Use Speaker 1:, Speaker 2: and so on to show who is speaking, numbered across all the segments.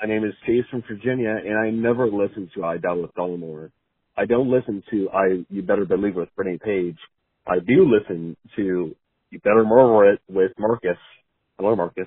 Speaker 1: My name is Chase from Virginia, and I never listen to I Doubt with Dollemore. I don't listen to I You Better Believe with Brittany Page. I do listen to You Better Murmur It with Marcus. Hello, Marcus.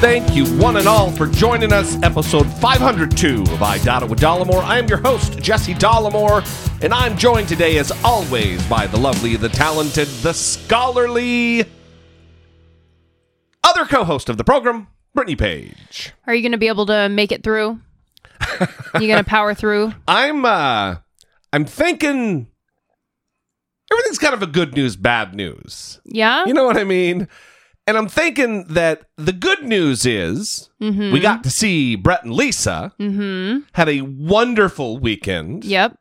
Speaker 2: Thank you, one and all, for joining us. Episode 502 of I It with Dollemore. I am your host, Jesse Dollemore, and I'm joined today, as always, by the lovely, the talented, the scholarly other co host of the program, Brittany Page.
Speaker 3: Are you going to be able to make it through? you going to power through?
Speaker 2: I'm, uh, I'm thinking everything's kind of a good news, bad news.
Speaker 3: Yeah?
Speaker 2: You know what I mean? And I'm thinking that the good news is we got to see Brett and Lisa
Speaker 3: mm-hmm.
Speaker 2: had a wonderful weekend
Speaker 3: Yep.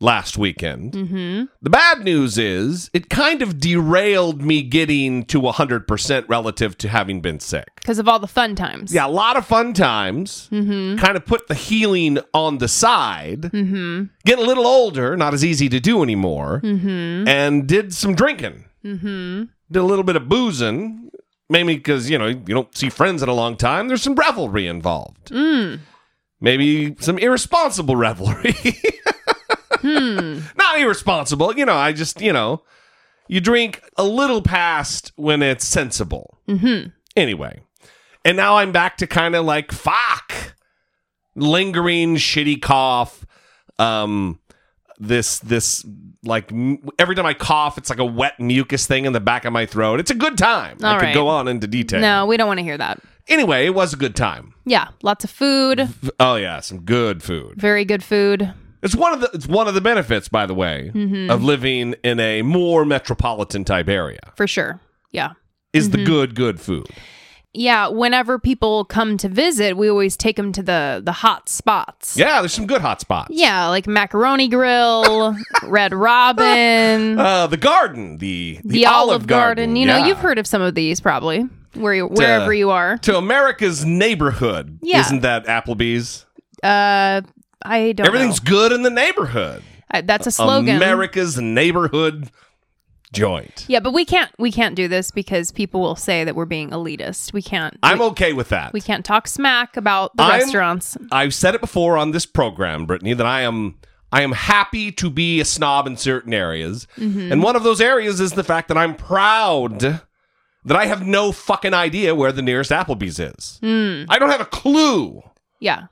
Speaker 2: last weekend.
Speaker 3: Mm-hmm.
Speaker 2: The bad news is it kind of derailed me getting to 100% relative to having been sick.
Speaker 3: Because of all the fun times.
Speaker 2: Yeah, a lot of fun times.
Speaker 3: Mm-hmm.
Speaker 2: Kind of put the healing on the side.
Speaker 3: Mm-hmm.
Speaker 2: Getting a little older, not as easy to do anymore.
Speaker 3: Mm-hmm.
Speaker 2: And did some drinking.
Speaker 3: Mm-hmm.
Speaker 2: Did a little bit of boozing. Mainly because, you know, you don't see friends in a long time. There's some revelry involved.
Speaker 3: Mm.
Speaker 2: Maybe some irresponsible revelry.
Speaker 3: Hmm.
Speaker 2: Not irresponsible. You know, I just, you know, you drink a little past when it's sensible.
Speaker 3: Mm-hmm.
Speaker 2: Anyway. And now I'm back to kind of like, fuck. Lingering shitty cough. Um, this, this, like, m- every time I cough, it's like a wet mucus thing in the back of my throat. It's a good time. I
Speaker 3: All
Speaker 2: could go on into detail.
Speaker 3: No, we don't want to hear that.
Speaker 2: Anyway, it was a good time.
Speaker 3: Yeah. Lots of food.
Speaker 2: Oh yeah, some good food.
Speaker 3: Very good food.
Speaker 2: It's one of the it's one of the benefits, by the way, mm-hmm. of living in a more metropolitan type area.
Speaker 3: For sure. Yeah.
Speaker 2: Is the mm-hmm. good good food?
Speaker 3: Yeah. Whenever people come to visit, we always take them to the, the hot spots.
Speaker 2: Yeah, there's some good hot spots.
Speaker 3: Yeah, like Macaroni Grill, Red Robin,
Speaker 2: Uh, the garden, the the,
Speaker 3: the, Olive Garden. You know,
Speaker 2: yeah.
Speaker 3: you've heard of some of these probably, where you, wherever you are.
Speaker 2: to America's neighborhood.
Speaker 3: Yeah.
Speaker 2: Isn't that Applebee's?
Speaker 3: Uh, I don't.
Speaker 2: Everything's
Speaker 3: know.
Speaker 2: good in the neighborhood.
Speaker 3: Uh, that's a slogan.
Speaker 2: America's neighborhood joint.
Speaker 3: Yeah, but we can't we can't do this because people will say that we're being elitist. We can't.
Speaker 2: I'm
Speaker 3: we,
Speaker 2: okay with that.
Speaker 3: we can't talk smack about the
Speaker 2: I'm-
Speaker 3: restaurants.
Speaker 2: I've said it before on this program, Brittany, that I am I am happy to be a snob in certain areas.
Speaker 3: Mm-hmm.
Speaker 2: And one of those areas is the fact that I'm proud that I have no fucking idea where the nearest Applebee's is.
Speaker 3: Mm,
Speaker 2: I don't have a clue.
Speaker 3: yeah.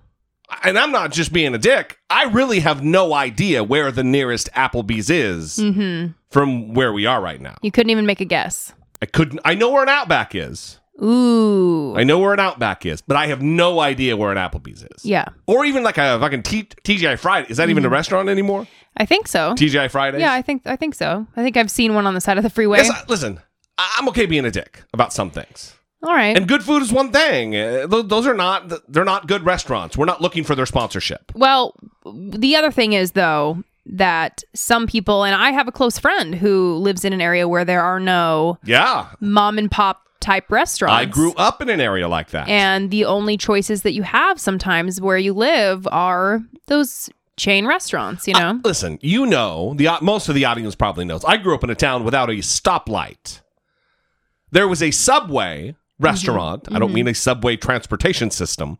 Speaker 2: And I'm not just being a dick. I really have no idea where the nearest Applebee's is
Speaker 3: hmm
Speaker 2: from where we are right now.
Speaker 3: You couldn't even make a guess.
Speaker 2: I couldn't I know where an Outback is.
Speaker 3: Ooh.
Speaker 2: I know where an Outback is, but I have no idea where an Applebee's is.
Speaker 3: yeah,
Speaker 2: Or even like a fucking T- TGI Friday. Is that even a restaurant anymore?
Speaker 3: I think so.
Speaker 2: TGI Fridays?
Speaker 3: Yeah, I think I think so. I think I've seen one on the side of the freeway.
Speaker 2: Yes, I- listen, I'm okay being a dick about some things.
Speaker 3: All right.
Speaker 2: And good food is one thing. Uh, those are not they're not good restaurants. We're not looking for their sponsorship.
Speaker 3: Well, the other thing is though that some people and I have a close friend who lives in an area where there are no
Speaker 2: Yeah.
Speaker 3: mom and pop type restaurants.
Speaker 2: I grew up in an area like that.
Speaker 3: and the only choices that you have sometimes where you live are those chain restaurants, you know.
Speaker 2: Listen, you know, the most of the audience probably knows. I grew up in a town without a stoplight. There was a subway restaurant. I don't mean a subway transportation system.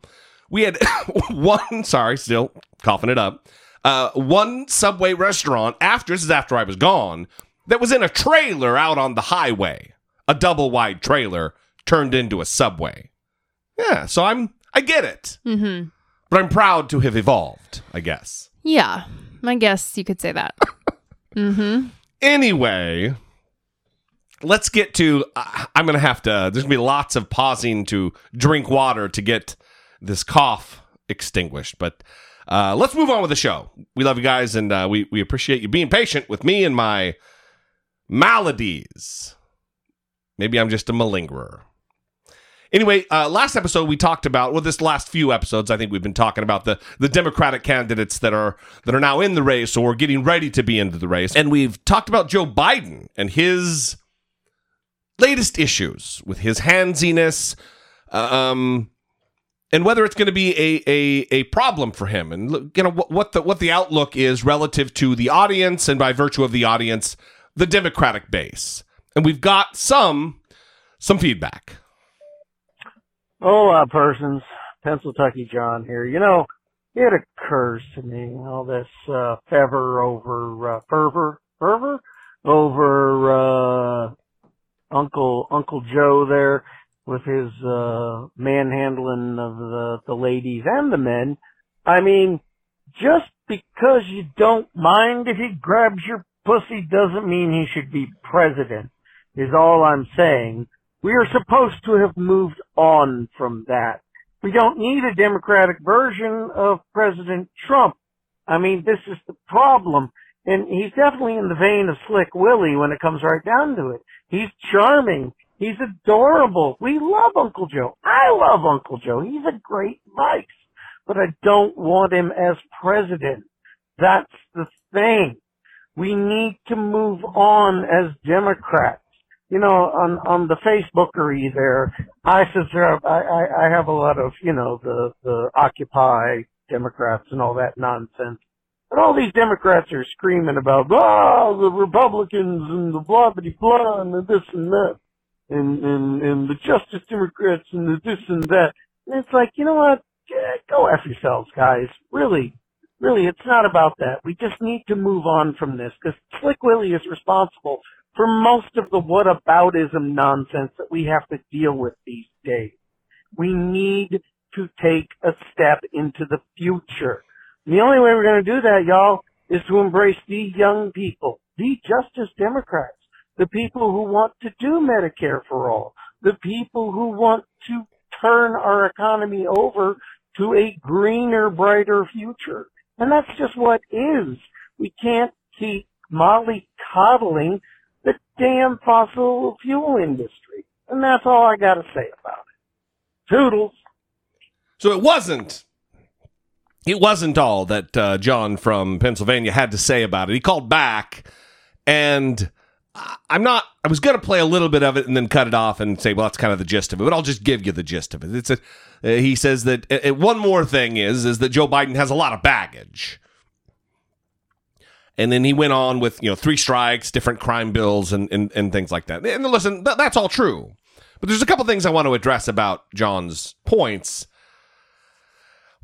Speaker 2: We had one, sorry, still coughing it up. Uh, one subway restaurant after this is after I was gone that was in a trailer out on the highway. A double wide trailer turned into a subway. Yeah, so I'm I get it.
Speaker 3: Mm-hmm.
Speaker 2: But I'm proud to have evolved, I guess.
Speaker 3: Yeah. I guess you could say that. mm-hmm.
Speaker 2: Anyway, let's get to. I I'm going to have to. There's going to be lots of pausing to drink water to get this cough extinguished. But uh, let's move on with the show. We love you guys, and uh, we we appreciate you being patient with me and my maladies. Maybe I'm just a malingerer. Anyway, uh, last episode we talked about well, this last few episodes I think we've been talking about the the Democratic candidates that are that are now in the race or getting ready to be into the race, and we've talked about Joe Biden and his latest issues with his handsiness, um, and whether it's going to be a, a a problem for him, and you know what, the what the outlook is relative to the audience, and by virtue of the audience, the Democratic base, and we've got some some feedback.
Speaker 4: Hola, persons. Pennsylvania John here. You know, it occurs to me all this uh, fervor over uh, fervor, fervor over uh, Uncle Uncle Joe there with his uh, manhandling of the the ladies and the men. I mean, just because you don't mind if he grabs your pussy doesn't mean he should be president. Is all I'm saying. We are supposed to have moved on from that. We don't need a democratic version of President Trump. I mean, this is the problem. And he's definitely in the vein of Slick Willie when it comes right down to it. He's charming. He's adorable. We love Uncle Joe. I love Uncle Joe. He's a great vice. But I don't want him as president. That's the thing. We need to move on as Democrats you know, on on the Facebookery there, I subscribe. I, I I have a lot of you know the the Occupy Democrats and all that nonsense. And all these Democrats are screaming about, oh, the Republicans and the blah blah blah and the this and that, and and and the Justice Democrats and the this and that. And it's like, you know what? Eh, go f yourselves, guys. Really, really, it's not about that. We just need to move on from this because Slick Willie is responsible for most of the whataboutism nonsense that we have to deal with these days. We need to take a step into the future. The only way we're going to do that, y'all, is to embrace the young people, the Justice Democrats, the people who want to do Medicare for all, the people who want to turn our economy over to a greener, brighter future. And that's just what is. We can't keep mollycoddling the damn fossil fuel industry. And that's all I got to say about it. Toodles.
Speaker 2: So it wasn't. It wasn't all that uh, John from Pennsylvania had to say about it. He called back, and I'm not. I was going to play a little bit of it and then cut it off and say, "Well, that's kind of the gist of it." But I'll just give you the gist of it. It's a. Uh, he says that uh, one more thing is is that Joe Biden has a lot of baggage and then he went on with, you know, three strikes, different crime bills, and, and, and things like that. And listen, th- that's all true. But there's a couple things I want to address about John's points.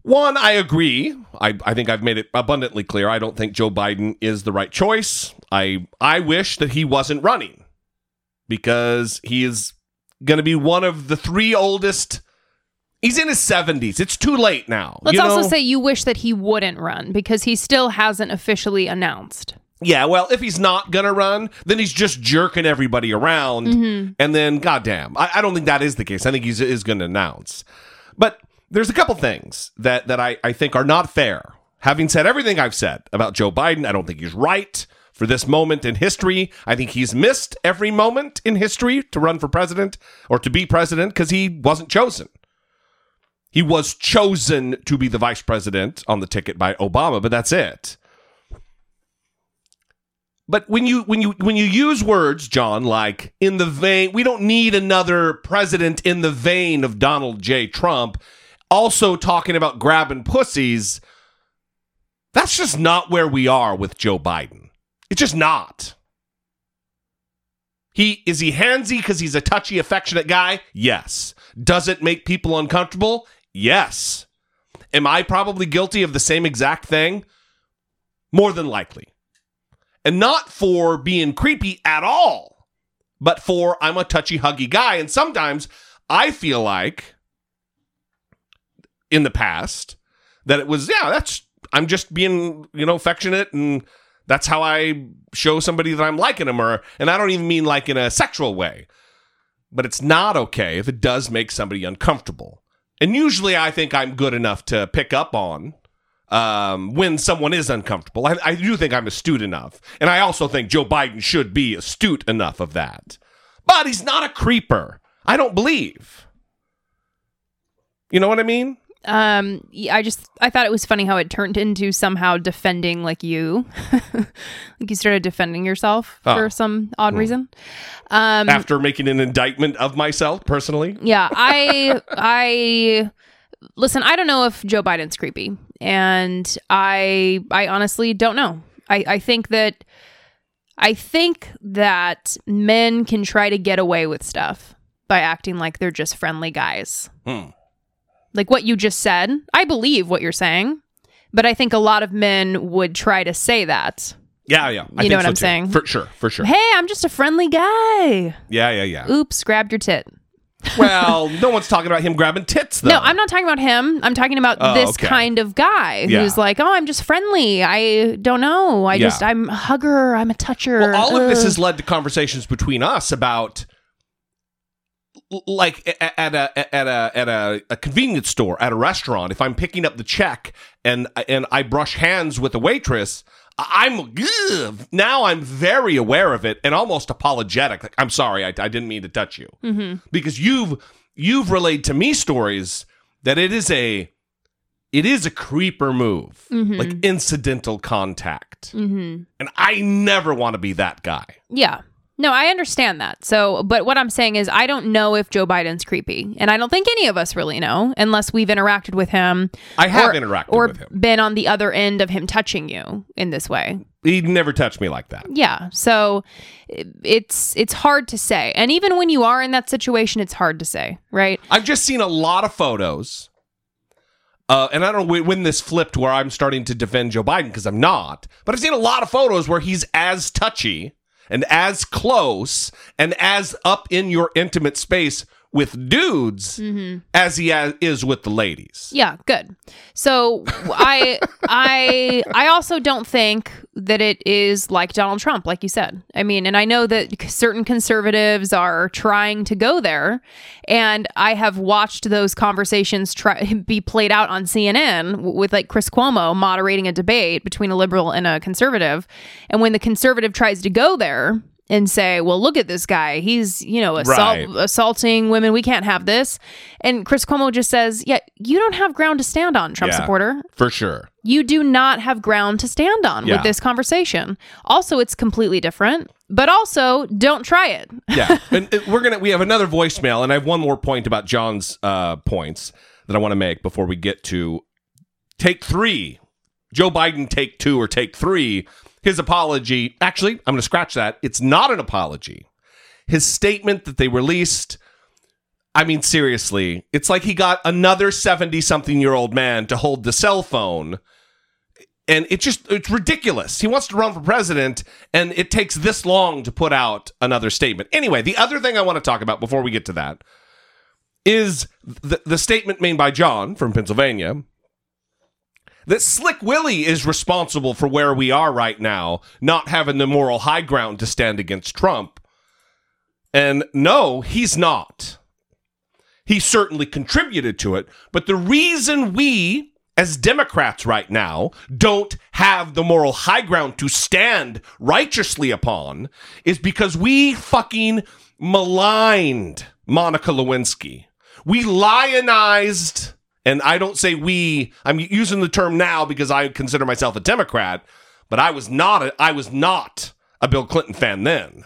Speaker 2: One, I agree. I, I think I've made it abundantly clear. I don't think Joe Biden is the right choice. I I wish that he wasn't running because he is going to be one of the three oldest He's in his 70s. It's too late now.
Speaker 3: Let's
Speaker 2: you
Speaker 3: also say you wish that he wouldn't run because he still hasn't officially announced.
Speaker 2: Yeah, well, if he's not gonna run, then he's just jerking everybody around,
Speaker 3: Mm-hmm.
Speaker 2: and then, goddamn, I, I don't think that is the case. I think he's is going to announce. But there's a couple things that that I, I think are not fair. Having said everything I've said about Joe Biden, I don't think he's right for this moment in history. I think he's missed every moment in history to run for president or to be president because he wasn't chosen. He was chosen to be the vice president on the ticket by Obama, but that's it. But when you when you when you use words, John, like in the vein, we don't need another president in the vein of Donald J. Trump, also talking about grabbing pussies. That's just not where we are with Joe Biden. It's just not. He is he handsy because he's a touchy, affectionate guy? Yes. Does it make people uncomfortable? Yes. Am I probably guilty of the same exact thing? More than likely. And not for being creepy at all, but for I'm a touchy, huggy guy. And sometimes I feel like in the past that it was, yeah, that's, I'm just being, you know, affectionate and that's how I show somebody that I'm liking them or, and I don't even mean like in a sexual way, but it's not okay if it does make somebody uncomfortable. And usually I think I'm good enough to pick up on um, when someone is uncomfortable. I, I do think I'm astute enough. And I also think Joe Biden should be astute enough of that. but he's not a creeper. I don't believe. You know what I mean?
Speaker 3: Um, I just I thought it was funny how it turned into somehow defending like you, like you started defending yourself
Speaker 2: Oh.
Speaker 3: for some odd reason. Um,
Speaker 2: After making an indictment of myself personally.
Speaker 3: yeah, I I listen. I don't know if Joe Biden's creepy, and I I honestly don't know. I I think that I think that men can try to get away with stuff by acting like they're just friendly guys.
Speaker 2: Hmm.
Speaker 3: Like what you just said, I believe what you're saying, but I think a lot of men would try to say that.
Speaker 2: Yeah, yeah. I
Speaker 3: You
Speaker 2: think
Speaker 3: know what
Speaker 2: so
Speaker 3: I'm
Speaker 2: too.
Speaker 3: saying?
Speaker 2: For sure, for sure.
Speaker 3: Hey, I'm just a friendly guy.
Speaker 2: Yeah, yeah, yeah.
Speaker 3: Oops, grabbed your tit.
Speaker 2: well, no one's talking about him grabbing tits, though.
Speaker 3: No, I'm not talking about him. I'm talking about
Speaker 2: Oh,
Speaker 3: this
Speaker 2: okay.
Speaker 3: kind of guy
Speaker 2: Yeah.
Speaker 3: who's like, oh, I'm just friendly. I don't know. I
Speaker 2: Yeah.
Speaker 3: just, I'm a hugger. I'm a toucher.
Speaker 2: Well, all of this has led to conversations between us about like at a at a at a, a convenience store at a restaurant if i'm picking up the check and and i brush hands with the waitress i'm ugh, now i'm very aware of it and almost apologetic like i'm sorry i, I didn't mean to touch you
Speaker 3: Mhm.
Speaker 2: because you've you've relayed to me stories that it is a it is a creeper move
Speaker 3: Mhm.
Speaker 2: like incidental contact
Speaker 3: Mhm.
Speaker 2: and i never want to be that guy
Speaker 3: Yeah. No, I understand that. So, but what I'm saying is, I don't know if Joe Biden's creepy, and I don't think any of us really know unless we've interacted with him.
Speaker 2: I have
Speaker 3: or,
Speaker 2: interacted
Speaker 3: or
Speaker 2: with him.
Speaker 3: been on the other end of him touching you in this way.
Speaker 2: He never touched me like that.
Speaker 3: Yeah. So it's it's hard to say. And even when you are in that situation, it's hard to say, right?
Speaker 2: I've just seen a lot of photos. Uh, and I don't know when- when this flipped where I'm starting to defend Joe Biden because I'm not, but I've seen a lot of photos where he's as touchy and as close and as up in your intimate space with dudes mm-hmm. as he a- is with the ladies.
Speaker 3: Yeah, good. So I I I also don't think that it is like Donald Trump, like you said. I mean, and I know that certain conservatives are trying to go there, and I have watched those conversations try be played out on CNN with like Chris Cuomo moderating a debate between a liberal and a conservative, and when the conservative tries to go there. And say, well, look at this guy. He's, you know, assault,
Speaker 2: Right.
Speaker 3: assaulting women. We can't have this. And Chris Cuomo just says, yeah, you don't have ground to stand on, Trump
Speaker 2: Yeah.
Speaker 3: supporter.
Speaker 2: For sure.
Speaker 3: You do not have ground to stand on
Speaker 2: Yeah.
Speaker 3: with this conversation. Also, it's completely different, but also don't try it.
Speaker 2: Yeah. and we're to, we have another voicemail, and I have one more point about John's uh, points that I want to make before we get to take three. Joe Biden take two or take three. His apology, actually, I'm going to scratch that. It's not an apology. His statement that they released, I mean, seriously, it's like he got another 70 something year old man to hold the cell phone. And it just, it's ridiculous. He wants to run for president, and it takes this long to put out another statement. Anyway, the other thing I want to talk about before we get to that is the, the statement made by John from Pennsylvania that Slick Willie is responsible for where we are right now, not having the moral high ground to stand against Trump. And no, he's not. He certainly contributed to it. But the reason we, as Democrats right now, don't have the moral high ground to stand righteously upon is because we fucking maligned Monica Lewinsky. We lionized, and I don't say we, I'm using the term now because I consider myself a Democrat, but I was not a, I was not a Bill Clinton fan then.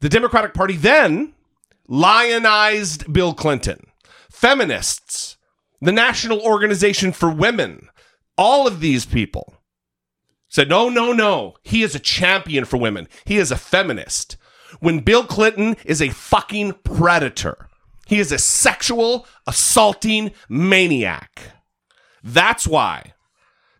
Speaker 2: The Democratic Party then lionized Bill Clinton. Feminists, the National Organization for Women, all of these people said, no, no, no. He is a champion for women. He is a feminist. When Bill Clinton is a fucking predator, he is a sexual assaulting maniac. That's why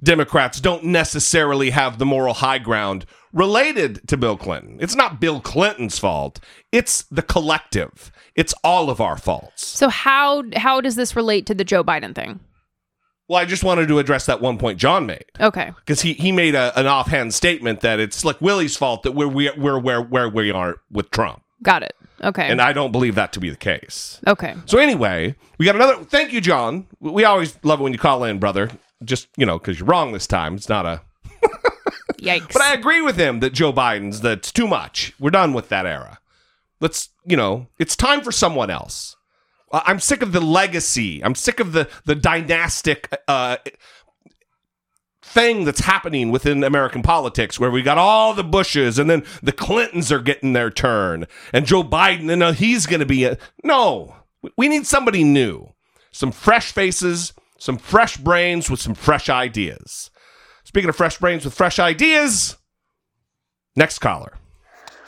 Speaker 2: Democrats don't necessarily have the moral high ground related to Bill Clinton. It's not Bill Clinton's fault. It's the collective. It's all of our faults.
Speaker 3: So how how does this relate to the Joe Biden thing?
Speaker 2: Well, I just wanted to address that one point John made
Speaker 3: Okay.
Speaker 2: because he, he made a, an offhand statement that it's like Willie's fault that we're, we- we're where, where we are with Trump.
Speaker 3: Got it. Okay.
Speaker 2: And I don't believe that to be the case.
Speaker 3: okay.
Speaker 2: So anyway, we got another. Thank you, John. We always love it when you call in, brother. Just you know, because you're wrong this time. It's not a.
Speaker 3: Yikes.
Speaker 2: But I agree with him that Joe Biden's that's too much. We're done with that era. Let's, you know, it's time for someone else. I'm sick of the legacy. I'm sick of the the dynastic uh, thing that's happening within American politics, where we got all the Bushes and then the Clintons are getting their turn, and Joe Biden, and he's going to be a no. We need somebody new, some fresh faces, some fresh brains with some fresh ideas. Speaking of fresh brains with fresh ideas, next caller.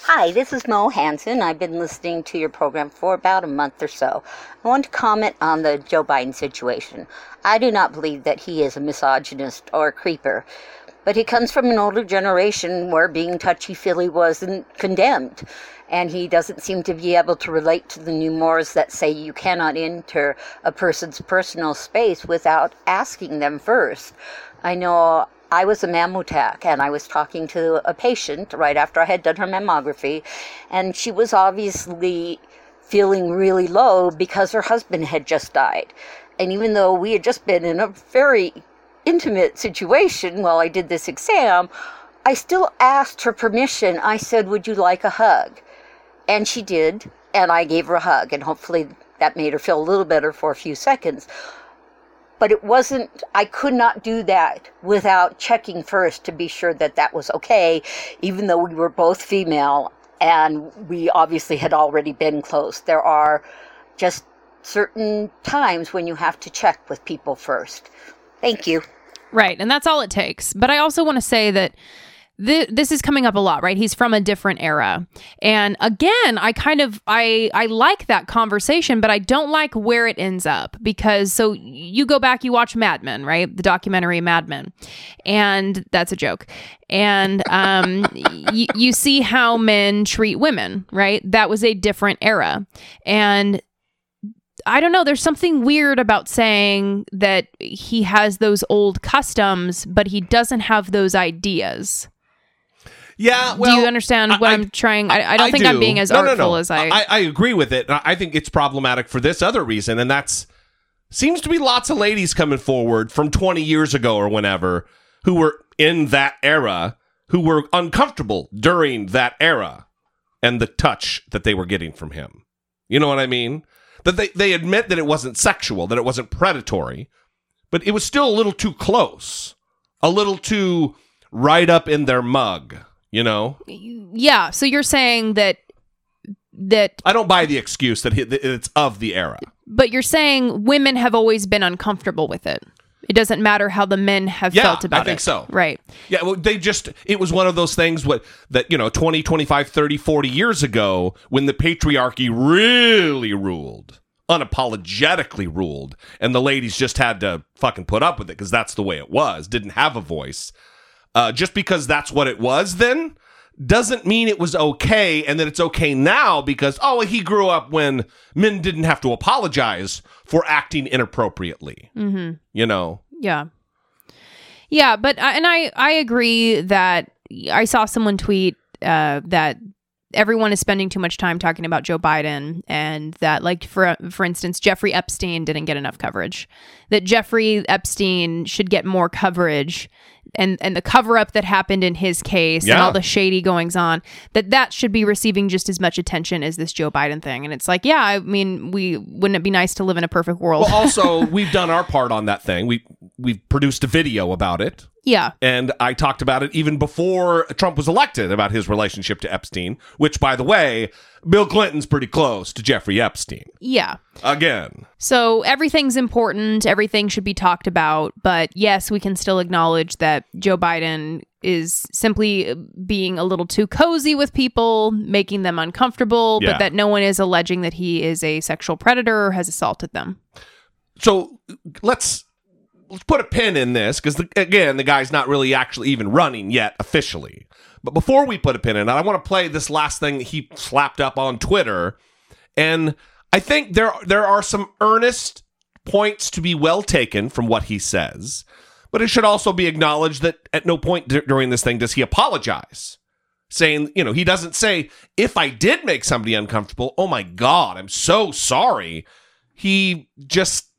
Speaker 5: Hi, this is Mo Hansen. I've been listening to your program for about a month or so. I want to comment on the Joe Biden situation. I do not believe that he is a misogynist or a creeper, but he comes from an older generation where being touchy feely wasn't condemned. And he doesn't seem to be able to relate to the new mores that say you cannot enter a person's personal space without asking them first. I know I was a mammotech and I was talking to a patient right after I had done her mammography, and she was obviously feeling really low because her husband had just died. And even though we had just been in a very intimate situation while I did this exam, I still asked her permission. I said, Would you like a hug? And she did, and I gave her a hug, and hopefully that made her feel a little better for a few seconds but it wasn't i could not do that without checking first to be sure that that was okay even though we were both female and we obviously had already been close there are just certain times when you have to check with people first thank you
Speaker 3: Right. And that's all it takes. But I also want to say that thi- this is coming up a lot, right? He's from a different era. And again, I kind of I I like that conversation, but I don't like where it ends up because so you go back you watch Mad Men, right? The documentary Mad Men. And that's a joke. And um y- you see how men treat women, right? That was a different era. And I don't know. There's something weird about saying that he has those old customs, but he doesn't have those ideas.
Speaker 2: Yeah, well,
Speaker 3: Do you understand what
Speaker 2: I-
Speaker 3: I, am trying? I, I don't think I'm being as
Speaker 2: No, no,
Speaker 3: artful
Speaker 2: no.
Speaker 3: as I.
Speaker 2: I. I agree with it. I think it's problematic for this other reason, and that's seems to be lots of ladies coming forward from 20 years ago or whenever who were in that era who were uncomfortable during that era and the touch that they were getting from him. You know what I mean? That they, they admit that it wasn't sexual, that it wasn't predatory, but it was still a little too close, a little too right up in their mug, you know?
Speaker 3: yeah. So you're saying that that,
Speaker 2: I don't buy the excuse that it's of the era.
Speaker 3: but you're saying women have always been uncomfortable with it. It doesn't matter how the men have
Speaker 2: Yeah,
Speaker 3: felt about it.
Speaker 2: I think
Speaker 3: it.
Speaker 2: so.
Speaker 3: Right.
Speaker 2: Yeah, well, they just, it was one of those things what, that, you know, 20, 25, 30, 40 years ago when the patriarchy really ruled, unapologetically ruled, and the ladies just had to fucking put up with it because that's the way it was, didn't have a voice. Uh, just because that's what it was then doesn't mean it was okay and that it's okay now because, oh, he grew up when men didn't have to apologize for acting inappropriately.
Speaker 3: Mm-hmm.
Speaker 2: You know?
Speaker 3: Yeah. Yeah, but and I I agree that I saw someone tweet uh, that everyone is spending too much time talking about Joe Biden and that like for for instance Jeffrey Epstein didn't get enough coverage. That Jeffrey Epstein should get more coverage and and the cover up that happened in his case and all the shady goings on that that should be receiving just as much attention as this Joe Biden thing. And it's like, yeah, I mean, we wouldn't it be nice to live in a perfect world?
Speaker 2: Well, also, we've done our part on that thing. We we've produced a video about it,
Speaker 3: yeah.
Speaker 2: and I talked about it even before Trump was elected about his relationship to Epstein. Which, by the way, Bill Clinton's pretty close to Jeffrey Epstein.
Speaker 3: Yeah.
Speaker 2: Again,
Speaker 3: So everything's important, everything should be talked about, but yes, we can still acknowledge that Joe Biden is simply being a little too cozy with people, making them uncomfortable,
Speaker 2: Yeah.
Speaker 3: but that no one is alleging that he is a sexual predator or has assaulted them.
Speaker 2: so let's let's put a pin in this because again, the guy's not really actually even running yet officially. But before we put a pin in it, I want to play this last thing that he slapped up on Twitter, and I think there there are some earnest points to be well taken from what he says, but it should also be acknowledged that at no point d- during this thing does he apologize. Saying, you know, he doesn't say, if I did make somebody uncomfortable, oh my God, I'm so sorry. He just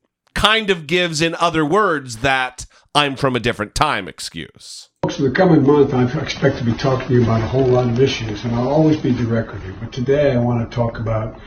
Speaker 2: kind of gives in other words that I'm from a different time excuse.
Speaker 6: Folks, in the coming month, I expect to be talking to you about a whole lot of issues, and I'll always be direct with you. But today, I want to talk about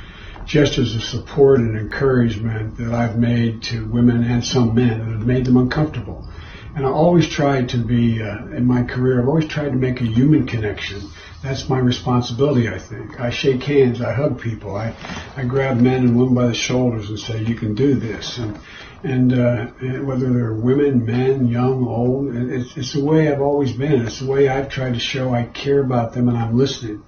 Speaker 6: gestures of support and encouragement that I've made to women and some men that have made them uncomfortable. And I always tried to be, uh, in my career, I've always tried to make a human connection. That's my responsibility, I think. I shake hands, I hug people, I, I grab men and women by the shoulders and say, you can do this. And, and, uh, whether they're women, men, young, old, it's, it's the way I've always been. It's the way I've tried to show I care about them and I'm listening.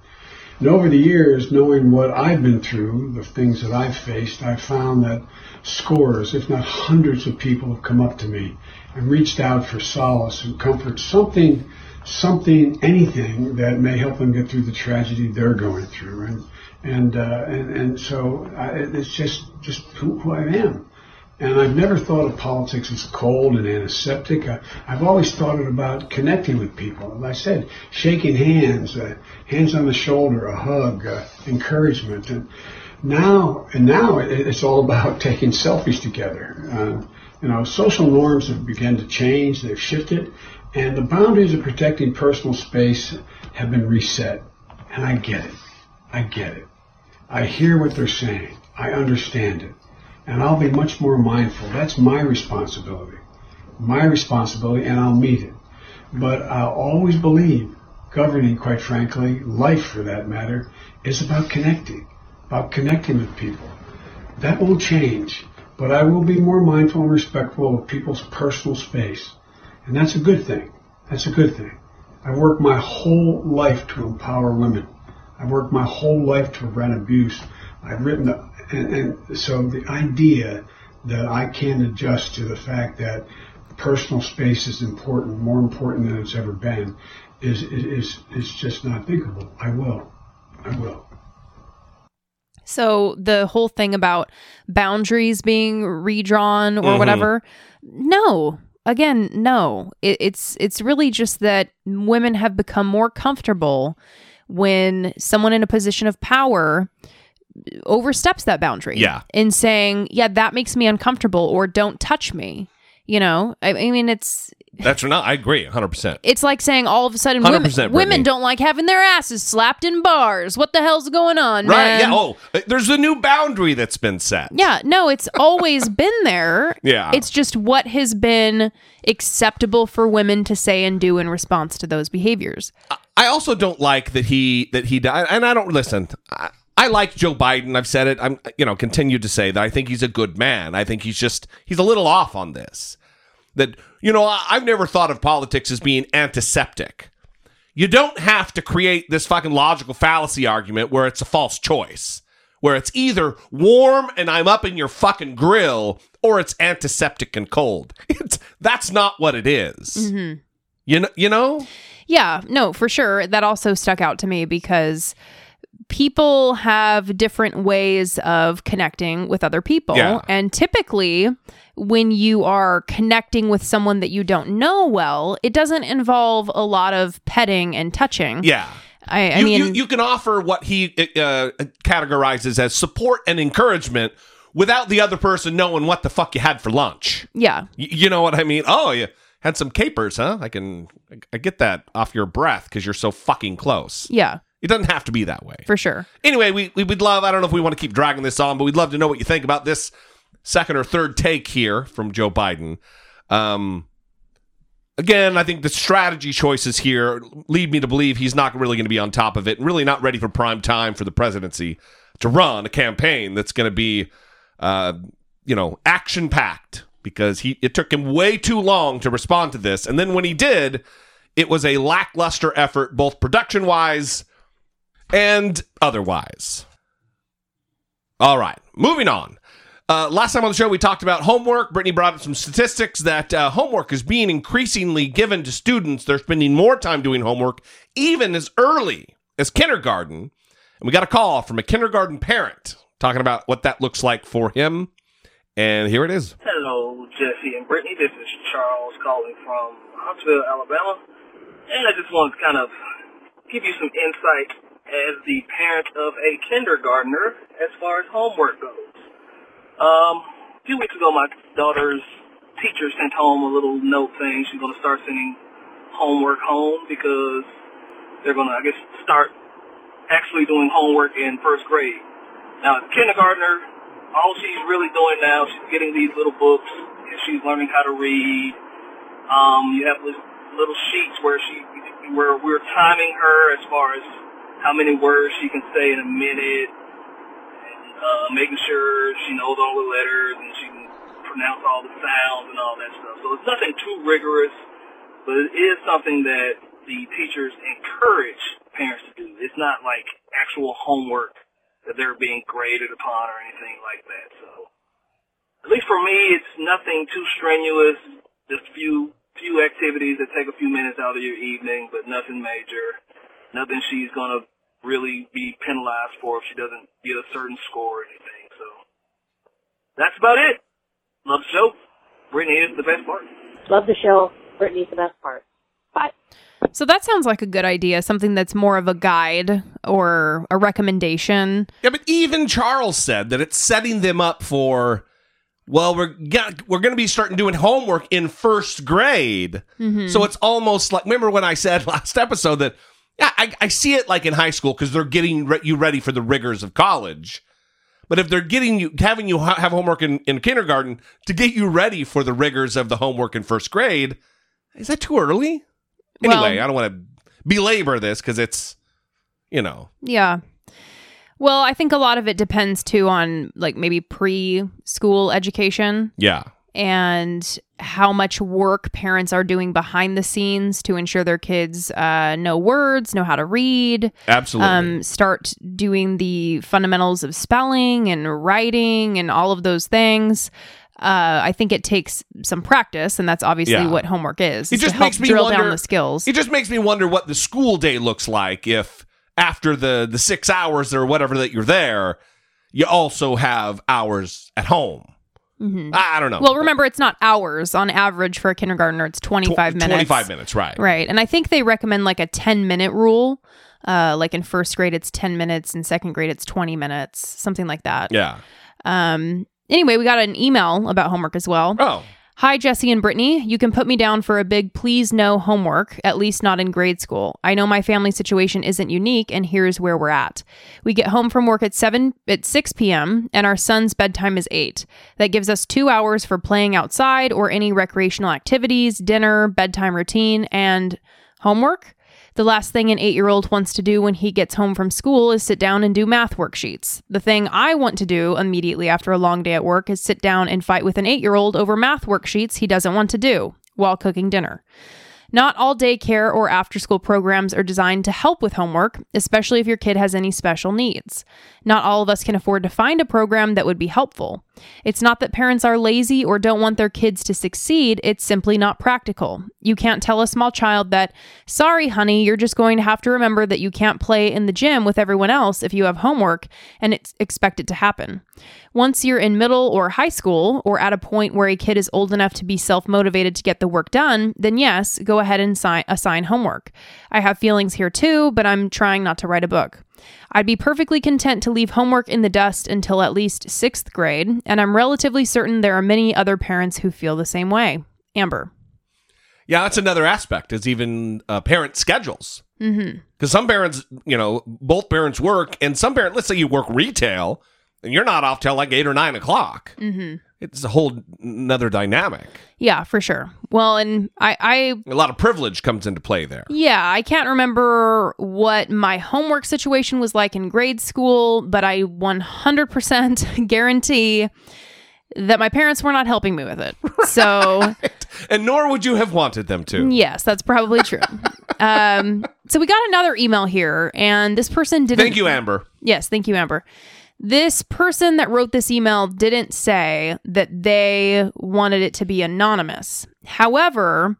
Speaker 6: And over the years, knowing what I've been through, the things that I've faced, I've found that scores, if not hundreds of people have come up to me and reached out for solace and comfort, something, something, anything that may help them get through the tragedy they're going through. And, and, uh, and, and so I, it's just, just who, who I am. And I've never thought of politics as cold and antiseptic. I, have always thought it about connecting with people. As I said, shaking hands, uh, hands on the shoulder, a hug, uh, encouragement. And now, and now it, it's all about taking selfies together. Uh, you know, social norms have begun to change. They've shifted, and the boundaries of protecting personal space have been reset. And I get it. I get it. I hear what they're saying. I understand it and I'll be much more mindful. That's my responsibility. My responsibility, and I'll meet it. But I'll always believe governing, quite frankly, life for that matter, is about connecting, about connecting with people. That won't change, but I will be more mindful and respectful of people's personal space. And that's a good thing. That's a good thing. I've worked my whole life to empower women. I've worked my whole life to prevent abuse. I've written and, and so the idea that I can adjust to the fact that personal space is important, more important than it's ever been, is is is just not thinkable. I will, I will.
Speaker 3: So the whole thing about boundaries being redrawn or mm-hmm. whatever, no. Again, no. It, it's it's really just that women have become more comfortable when someone in a position of power oversteps that boundary.
Speaker 2: Yeah.
Speaker 3: In saying, yeah, that makes me uncomfortable or don't touch me. You know, I, I mean, it's.
Speaker 2: That's not, I agree, 100%.
Speaker 3: It's like saying all of a sudden women, women don't like having their asses slapped in bars. What the hell's going on,
Speaker 2: Right,
Speaker 3: man?
Speaker 2: yeah. Oh, uh, there's a new boundary that's been set.
Speaker 3: Yeah, no, it's always been there.
Speaker 2: Yeah.
Speaker 3: It's just what has been acceptable for women to say and do in response to those behaviors.
Speaker 2: I also don't like that he that he died and I don't listen. I, I like Joe Biden. I've said it. I'm, you know, continued to say that I think he's a good man. I think he's just, he's a little off on this. That, you know, I've never thought of politics as being antiseptic. You don't have to create this fucking logical fallacy argument where it's a false choice, where it's either warm and I'm up in your fucking grill or it's antiseptic and cold. It's, that's not what it is.
Speaker 3: Mm-hmm.
Speaker 2: You know, you know?
Speaker 3: Yeah, no, for sure. That also stuck out to me because people have different ways of connecting with other people.
Speaker 2: Yeah.
Speaker 3: And typically, when you are connecting with someone that you don't know well, it doesn't involve a lot of petting and touching.
Speaker 2: Yeah.
Speaker 3: I, I
Speaker 2: you,
Speaker 3: mean,
Speaker 2: you, you, can offer what he uh, categorizes as support and encouragement without the other person knowing what the fuck you had for lunch.
Speaker 3: Yeah.
Speaker 2: Y- you know what I mean? Oh, you had some capers, huh? I can, I get that off your breath because you're so fucking close.
Speaker 3: Yeah.
Speaker 2: It doesn't have to be that way.
Speaker 3: For sure.
Speaker 2: Anyway, we, we would love, I don't know if we want to keep dragging this on, but we'd love to know what you think about this second or third take here from Joe Biden. Um, again, I think the strategy choices here lead me to believe he's not really going to be on top of it and really not ready for prime time for the presidency to run a campaign that's going to be, uh, you know, action packed because he it took him way too long to respond to this. And then when he did, it was a lackluster effort, both production wise and otherwise. All right, moving on. Uh, last time on the show, we talked about homework. Brittany brought up some statistics that uh, homework is being increasingly given to students. They're spending more time doing homework, even as early as kindergarten. And we got a call from a kindergarten parent talking about what that looks like for him. And here it is.
Speaker 7: Hello, Jesse and Brittany. This is Charles calling from Huntsville, Alabama. And I just wanted to kind of give you some insight as the parent of a kindergartner as far as homework goes. Um, a few weeks ago, my daughter's teacher sent home a little note saying she's going to start sending homework home because they're going to, I guess, start actually doing homework in first grade. Now, kindergartner, all she's really doing now, she's getting these little books and she's learning how to read. Um, you have little sheets where she, where we're timing her as far as how many words she can say in a minute, and uh, making sure she knows all the letters and she can pronounce all the sounds and all that stuff. So it's nothing too rigorous, but it is something that the teachers encourage parents to do. It's not like actual homework that they're being graded upon or anything like that. So at least for me, it's nothing too strenuous. Just a few few activities that take a few minutes out of your evening, but nothing major. Nothing she's gonna really be penalized for if she doesn't get a certain score or anything. So that's about it. Love the show. Brittany is the best part.
Speaker 8: Love the show. Brittany's the best part. Bye.
Speaker 3: So that sounds like a good idea, something that's more of a guide or a recommendation.
Speaker 2: Yeah, but even Charles said that it's setting them up for. Well, we're gonna, we're going to be starting doing homework in first grade, mm-hmm. so it's almost like remember when I said last episode that yeah, I, I see it like in high school because they're getting re- you ready for the rigors of college. But if they're getting you having you ha- have homework in, in kindergarten to get you ready for the rigors of the homework in first grade, is that too early? Anyway,
Speaker 3: Well-
Speaker 2: I don't want to belabor this because it's you know
Speaker 3: Yeah. Well, I think a lot of it depends too on like maybe preschool education
Speaker 2: yeah
Speaker 3: and how much work parents are doing behind the scenes to ensure their kids uh, know words, know how to read,
Speaker 2: absolutely
Speaker 3: um, start doing the fundamentals of spelling and writing and all of those things. Uh, I think it takes some practice, and that's obviously
Speaker 2: Yeah.
Speaker 3: what homework is.
Speaker 2: It
Speaker 3: is
Speaker 2: just makes me
Speaker 3: drill
Speaker 2: wonder-
Speaker 3: down the skills.
Speaker 2: It just makes me wonder what the school day looks like if after the the six hours or whatever that you're there, you also have hours at home.
Speaker 3: Mhm.
Speaker 2: I, I don't know.
Speaker 3: Well, remember, it's not hours. On average, for a kindergartner, it's
Speaker 2: Tw-
Speaker 3: 25 minutes.
Speaker 2: 25 minutes, right.
Speaker 3: Right. And I think they recommend like a 10 minute rule. Uh, like in first grade, it's 10 minutes. In second grade, it's 20 minutes, something like that.
Speaker 2: Yeah.
Speaker 3: Um, anyway, we got an email about homework as well.
Speaker 2: Oh,
Speaker 3: Hi, Jesse and Brittany. You can put me down for a big please no homework, at least not in grade school. I know my family situation isn't unique, and here's where we're at. We get home from work at 7 at 6 p.m., and our son's bedtime is 8. That gives us two hours for playing outside or any recreational activities, dinner, bedtime routine, and homework. The last thing an eight year old wants to do when he gets home from school is sit down and do math worksheets. The thing I want to do immediately after a long day at work is sit down and fight with an eight year old over math worksheets he doesn't want to do while cooking dinner. Not all daycare or after school programs are designed to help with homework, especially if your kid has any special needs. Not all of us can afford to find a program that would be helpful. It's not that parents are lazy or don't want their kids to succeed, it's simply not practical. You can't tell a small child that, sorry, honey, you're just going to have to remember that you can't play in the gym with everyone else if you have homework and it's expect it to happen. Once you're in middle or high school or at a point where a kid is old enough to be self motivated to get the work done, then yes, go ahead and sign, assign homework. I have feelings here too, but I'm trying not to write a book. I'd be perfectly content to leave homework in the dust until at least sixth grade, and I'm relatively certain there are many other parents who feel the same way. Amber.
Speaker 2: yeah. That's another aspect. Is even uh, parent schedules.
Speaker 3: Mm-hmm.
Speaker 2: Because some parents, you know, both parents work, and some parents, let's say you work retail, and you're not off till like eight or nine o'clock.
Speaker 3: Mm-hmm.
Speaker 2: It's a whole another dynamic.
Speaker 3: Yeah, for sure. Well, and I, I
Speaker 2: A lot of privilege comes into play there.
Speaker 3: Yeah, I can't remember what my homework situation was like in grade school, but I 100% guarantee that my parents were not helping me with it. So,
Speaker 2: And nor would you have wanted them to.
Speaker 3: yes, that's probably true. um, so we got another email here, and this person didn't.
Speaker 2: Thank you, Amber.
Speaker 3: Yes, thank you, Amber. This person that wrote this email didn't say that they wanted it to be anonymous. However,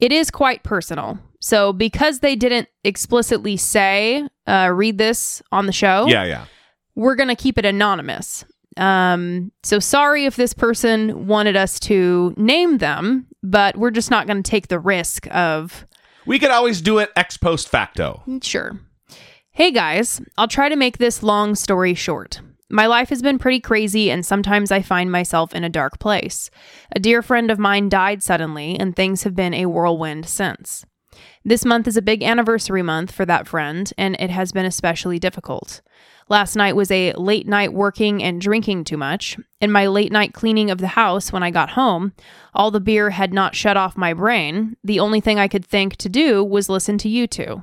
Speaker 3: it is quite personal. So, because they didn't explicitly say, uh, read this on the show,
Speaker 2: Yeah, yeah.
Speaker 3: we're going to keep it anonymous. Um, so, sorry if this person wanted us to name them, but we're just not going to take the risk of
Speaker 2: We could always do it ex post facto.
Speaker 3: Sure. Hey guys, I'll try to make this long story short. My life has been pretty crazy, and sometimes I find myself in a dark place. A dear friend of mine died suddenly, and things have been a whirlwind since. This month is a big anniversary month for that friend, and it has been especially difficult. Last night was a late night working and drinking too much. In my late night cleaning of the house when I got home, all the beer had not shut off my brain. The only thing I could think to do was listen to you two.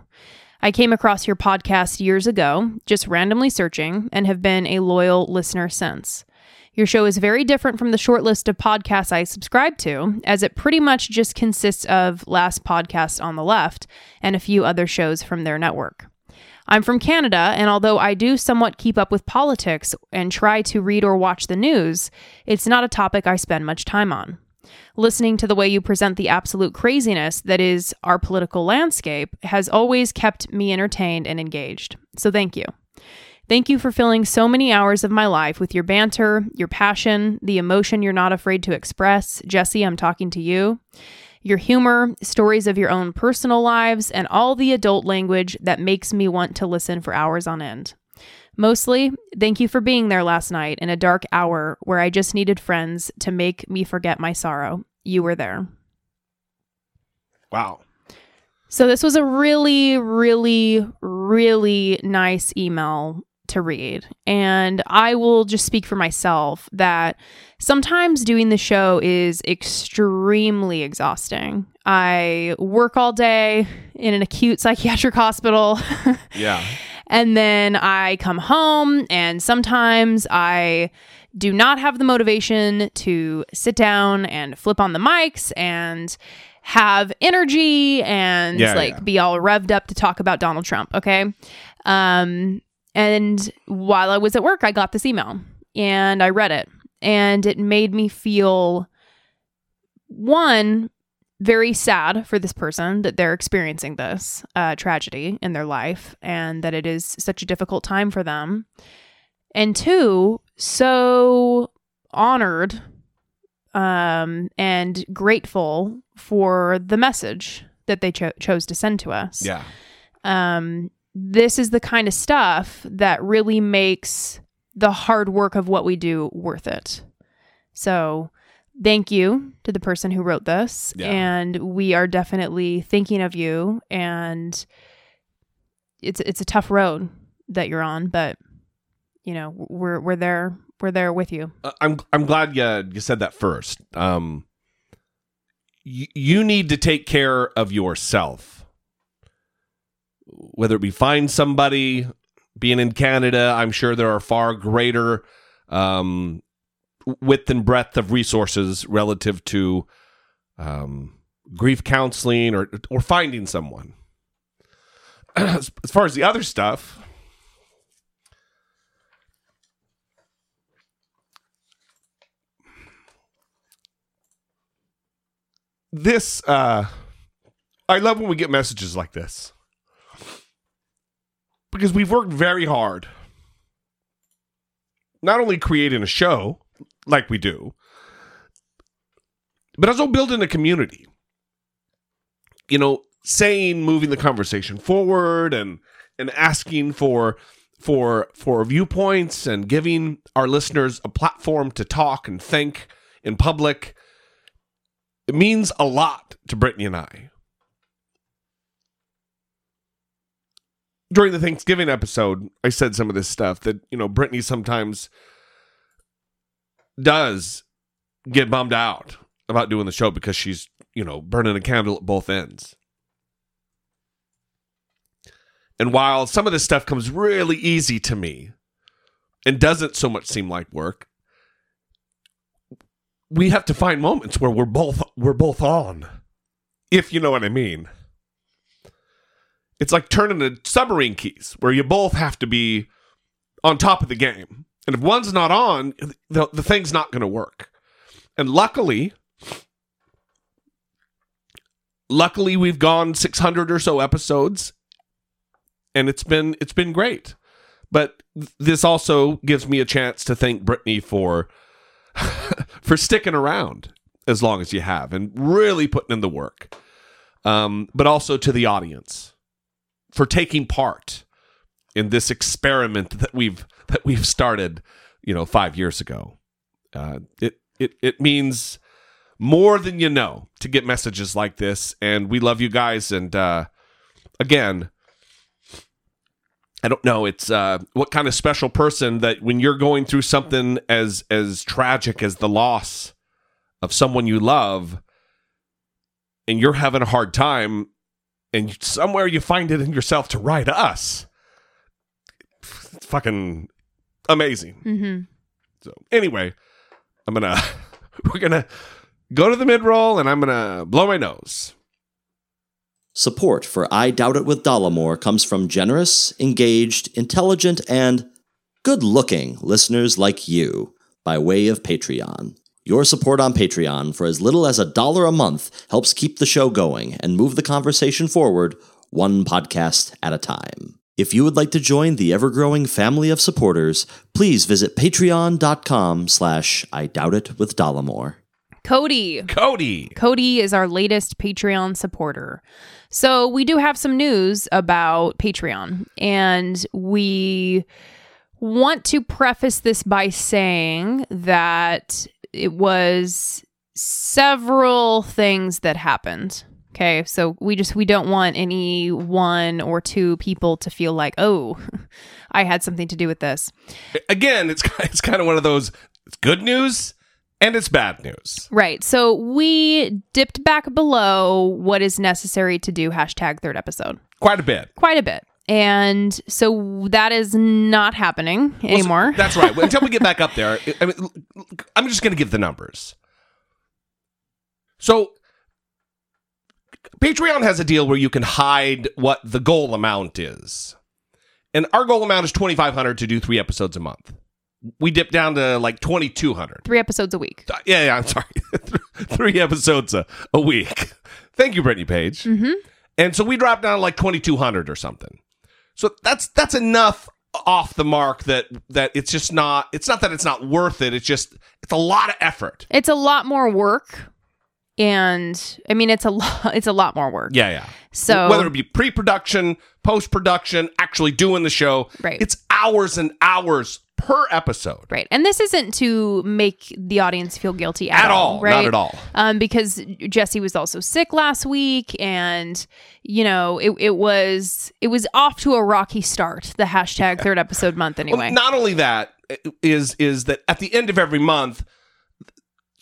Speaker 3: I came across your podcast years ago, just randomly searching, and have been a loyal listener since. Your show is very different from the short list of podcasts I subscribe to, as it pretty much just consists of Last Podcast on the Left and a few other shows from their network. I'm from Canada, and although I do somewhat keep up with politics and try to read or watch the news, it's not a topic I spend much time on. Listening to the way you present the absolute craziness that is our political landscape has always kept me entertained and engaged. So thank you. Thank you for filling so many hours of my life with your banter, your passion, the emotion you're not afraid to express. Jesse, I'm talking to you. Your humor, stories of your own personal lives, and all the adult language that makes me want to listen for hours on end. Mostly, thank you for being there last night in a dark hour where I just needed friends to make me forget my sorrow. You were there.
Speaker 2: Wow.
Speaker 3: So, this was a really, really, really nice email to read. And I will just speak for myself that sometimes doing the show is extremely exhausting. I work all day in an acute psychiatric hospital.
Speaker 2: Yeah.
Speaker 3: And then I come home, and sometimes I do not have the motivation to sit down and flip on the mics and have energy and
Speaker 2: Yeah,
Speaker 3: like
Speaker 2: yeah.
Speaker 3: be all revved up to talk about Donald Trump. Okay. Um, and while I was at work, I got this email and I read it, and it made me feel one, very sad for this person that they're experiencing this uh, tragedy in their life and that it is such a difficult time for them. And two, so honored um, and grateful for the message that they cho- chose to send to us
Speaker 2: Yeah.
Speaker 3: um, this is the kind of stuff that really makes the hard work of what we do worth it. So, thank you to the person who wrote this.
Speaker 2: Yeah.
Speaker 3: And we are definitely thinking of you. And it's it's a tough road that you're on, but you know we're we're there we're there with you.
Speaker 2: Uh, I'm I'm glad you you said that first. Um, y- you need to take care of yourself, whether it be find somebody. Being in Canada, I'm sure there are far greater um, width and breadth of resources relative to um, grief counseling or or finding someone. as far as the other stuff, this uh I love when we get messages like this. Because we've worked very hard. Not only creating a show like we do, but also building a community. You know, saying moving the conversation forward and and asking for for for viewpoints and giving our listeners a platform to talk and think in public it means a lot to Brittany and I. During the Thanksgiving episode, I said some of this stuff that, you know, Brittany sometimes does get bummed out about doing the show because she's, you know, burning a candle at both ends. And while some of this stuff comes really easy to me and doesn't so much seem like work, we have to find moments where we're both we're both on if you know what i mean it's like turning the submarine keys where you both have to be on top of the game and if one's not on the, the thing's not going to work and luckily luckily we've gone 600 or so episodes and it's been it's been great but this also gives me a chance to thank brittany for for sticking around as long as you have and really putting in the work. Um, but also to the audience for taking part in this experiment that we've that we've started, you know, five years ago. Uh, it it it means more than you know to get messages like this, and we love you guys. And uh, again, I don't know. It's uh, what kind of special person that when you're going through something as as tragic as the loss of someone you love, and you're having a hard time, and somewhere you find it in yourself to write us. It's fucking amazing.
Speaker 3: Mm-hmm.
Speaker 2: So anyway, I'm gonna we're gonna go to the mid roll, and I'm gonna blow my nose.
Speaker 9: Support for I Doubt It with Dollemore comes from generous, engaged, intelligent, and good looking listeners like you by way of Patreon. Your support on Patreon for as little as a dollar a month helps keep the show going and move the conversation forward one podcast at a time. If you would like to join the ever-growing family of supporters, please visit patreon.com slash I Doubt It with Dollemore.
Speaker 3: Cody.
Speaker 2: Cody.
Speaker 3: Cody is our latest Patreon supporter. So we do have some news about Patreon, and we want to preface this by saying that it was several things that happened. Okay, so we just we don't want any one or two people to feel like, oh, I had something to do with this.
Speaker 2: Again, it's it's kind of one of those. It's good news and it's bad news.
Speaker 3: Right. So we dipped back below what is necessary to do hashtag third episode.
Speaker 2: Quite a bit.
Speaker 3: Quite a bit. And so that is not happening
Speaker 2: Well, so-
Speaker 3: anymore.
Speaker 2: that's right. Until we get back up there, I mean, I'm just going to give the numbers. So, Patreon has a deal where you can hide what the goal amount is, and our goal amount is 2,500 to do three episodes a month. We dipped down to like 2,200.
Speaker 3: Three episodes a week.
Speaker 2: Uh, Yeah, yeah. I'm sorry. three episodes a, a week. Thank you, Brittany Page.
Speaker 3: Mm-hmm.
Speaker 2: And so we dropped down to like 2200 or something. So that's that's enough off the mark that that it's just not it's not that it's not worth it. It's just it's a lot of effort.
Speaker 3: It's a lot more work. And I mean it's a lot it's a lot more work.
Speaker 2: Yeah, yeah.
Speaker 3: So
Speaker 2: whether it be pre-production, post-production, actually doing the show,
Speaker 3: Right.
Speaker 2: it's hours and hours per episode.
Speaker 3: Right. And this isn't to make the audience feel guilty at,
Speaker 2: At all, not at all.
Speaker 3: Um, because Jesse was also sick last week and you know, it, it was it was off to a rocky start, the hashtag third episode month anyway.
Speaker 2: Well, not only that is is that at the end of every month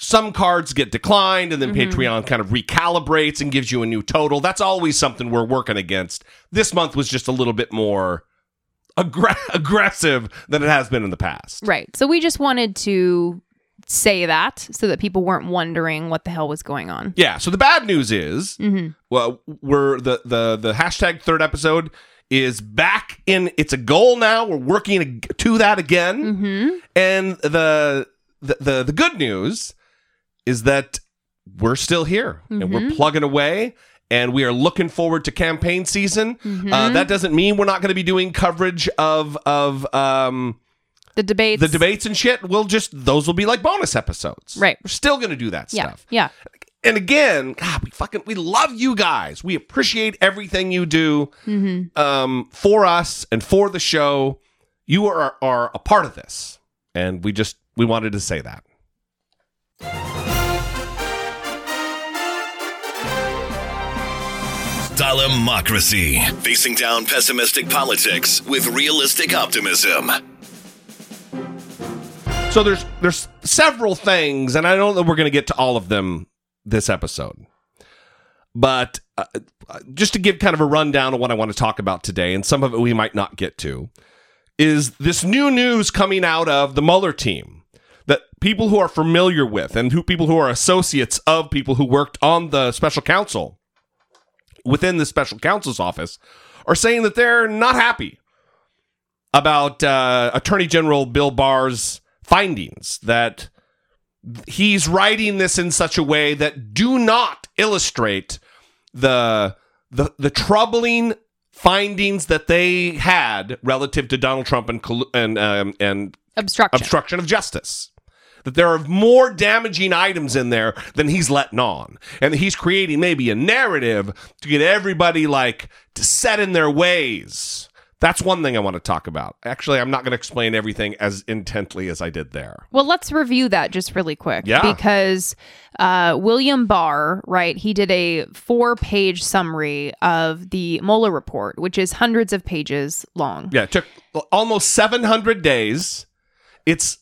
Speaker 2: some cards get declined and then
Speaker 3: Mhm.
Speaker 2: Patreon kind of recalibrates and gives you a new total. That's always something we're working against. This month was just a little bit more aggressive than it has been in the past.
Speaker 3: right. So we just wanted to say that so that people weren't wondering what the hell was going on.
Speaker 2: Yeah, so the bad news is
Speaker 3: Mhm.
Speaker 2: well we're the the the hashtag third episode is back in it's a goal now. We're working to that again.
Speaker 3: Mhm.
Speaker 2: And the, the the the good news is that we're still here and we're
Speaker 3: Mhm.
Speaker 2: plugging away and we are looking forward to campaign season. Uh,
Speaker 3: Mhm.
Speaker 2: that doesn't mean we're not going to be doing coverage of of um,
Speaker 3: The debates
Speaker 2: the debates and shit. We'll just those will be like bonus episodes.
Speaker 3: Right.
Speaker 2: We're still going to do that
Speaker 3: Yeah.
Speaker 2: stuff.
Speaker 3: Yeah.
Speaker 2: And again, God, we fucking we love you guys. We appreciate everything you do
Speaker 3: Mhm.
Speaker 2: um, for us and for the show. You are are a part of this, and we just we wanted to say that.
Speaker 10: Dilemocracy. Facing down pessimistic politics with realistic optimism.
Speaker 2: So there's there's several things, and I don't know we're going to get to all of them this episode, but uh, just to give kind of a rundown of what I want to talk about today, and some of it we might not get to, is this new news coming out of the Mueller team that people who are familiar with and who people who are associates of people who worked on the special counsel within the special counsel's office are saying that they're not happy about uh, Attorney General Bill Barr's findings that he's writing this in such a way that do not illustrate the the the troubling findings that they had relative to Donald Trump and and um, and
Speaker 3: Obstruction.
Speaker 2: obstruction of justice. That there are more damaging items in there than he's letting on, and he's creating maybe a narrative to get everybody like to set in their ways That's one thing I want to talk about. Actually, I'm not going to explain everything as intently as I did there.
Speaker 3: Well, let's review that just really quick.
Speaker 2: Yeah.
Speaker 3: Because uh, William Barr, right, he did a four page summary of the Mueller report, which is hundreds of pages long.
Speaker 2: Yeah, it took almost 700 days. It's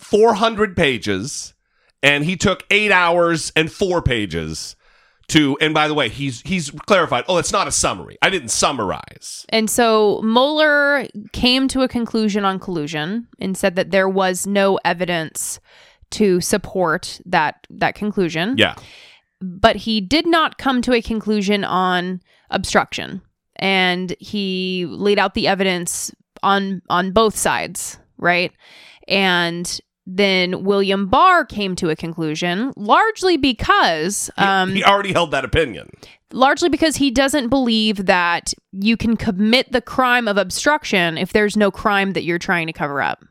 Speaker 2: 400 pages, and he took eight hours and four pages to. And by the way, he's he's clarified. Oh, it's not a summary. I didn't summarize.
Speaker 3: And so Mueller came to a conclusion on collusion and said that there was no evidence to support that that conclusion.
Speaker 2: Yeah.
Speaker 3: But he did not come to a conclusion on obstruction. And he laid out the evidence on on both sides, right? And then William Barr came to a conclusion, largely because um,
Speaker 2: he already held that opinion.
Speaker 3: largely because he doesn't believe that you can commit the crime of obstruction if there's no crime that you're trying to cover up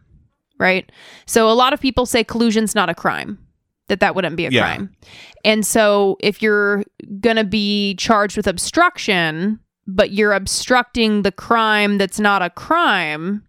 Speaker 3: right so a lot of people say collusion's not a crime that that wouldn't be a
Speaker 2: Yeah.
Speaker 3: crime and so if you're going to be charged with obstruction but you're obstructing the crime that's not a crime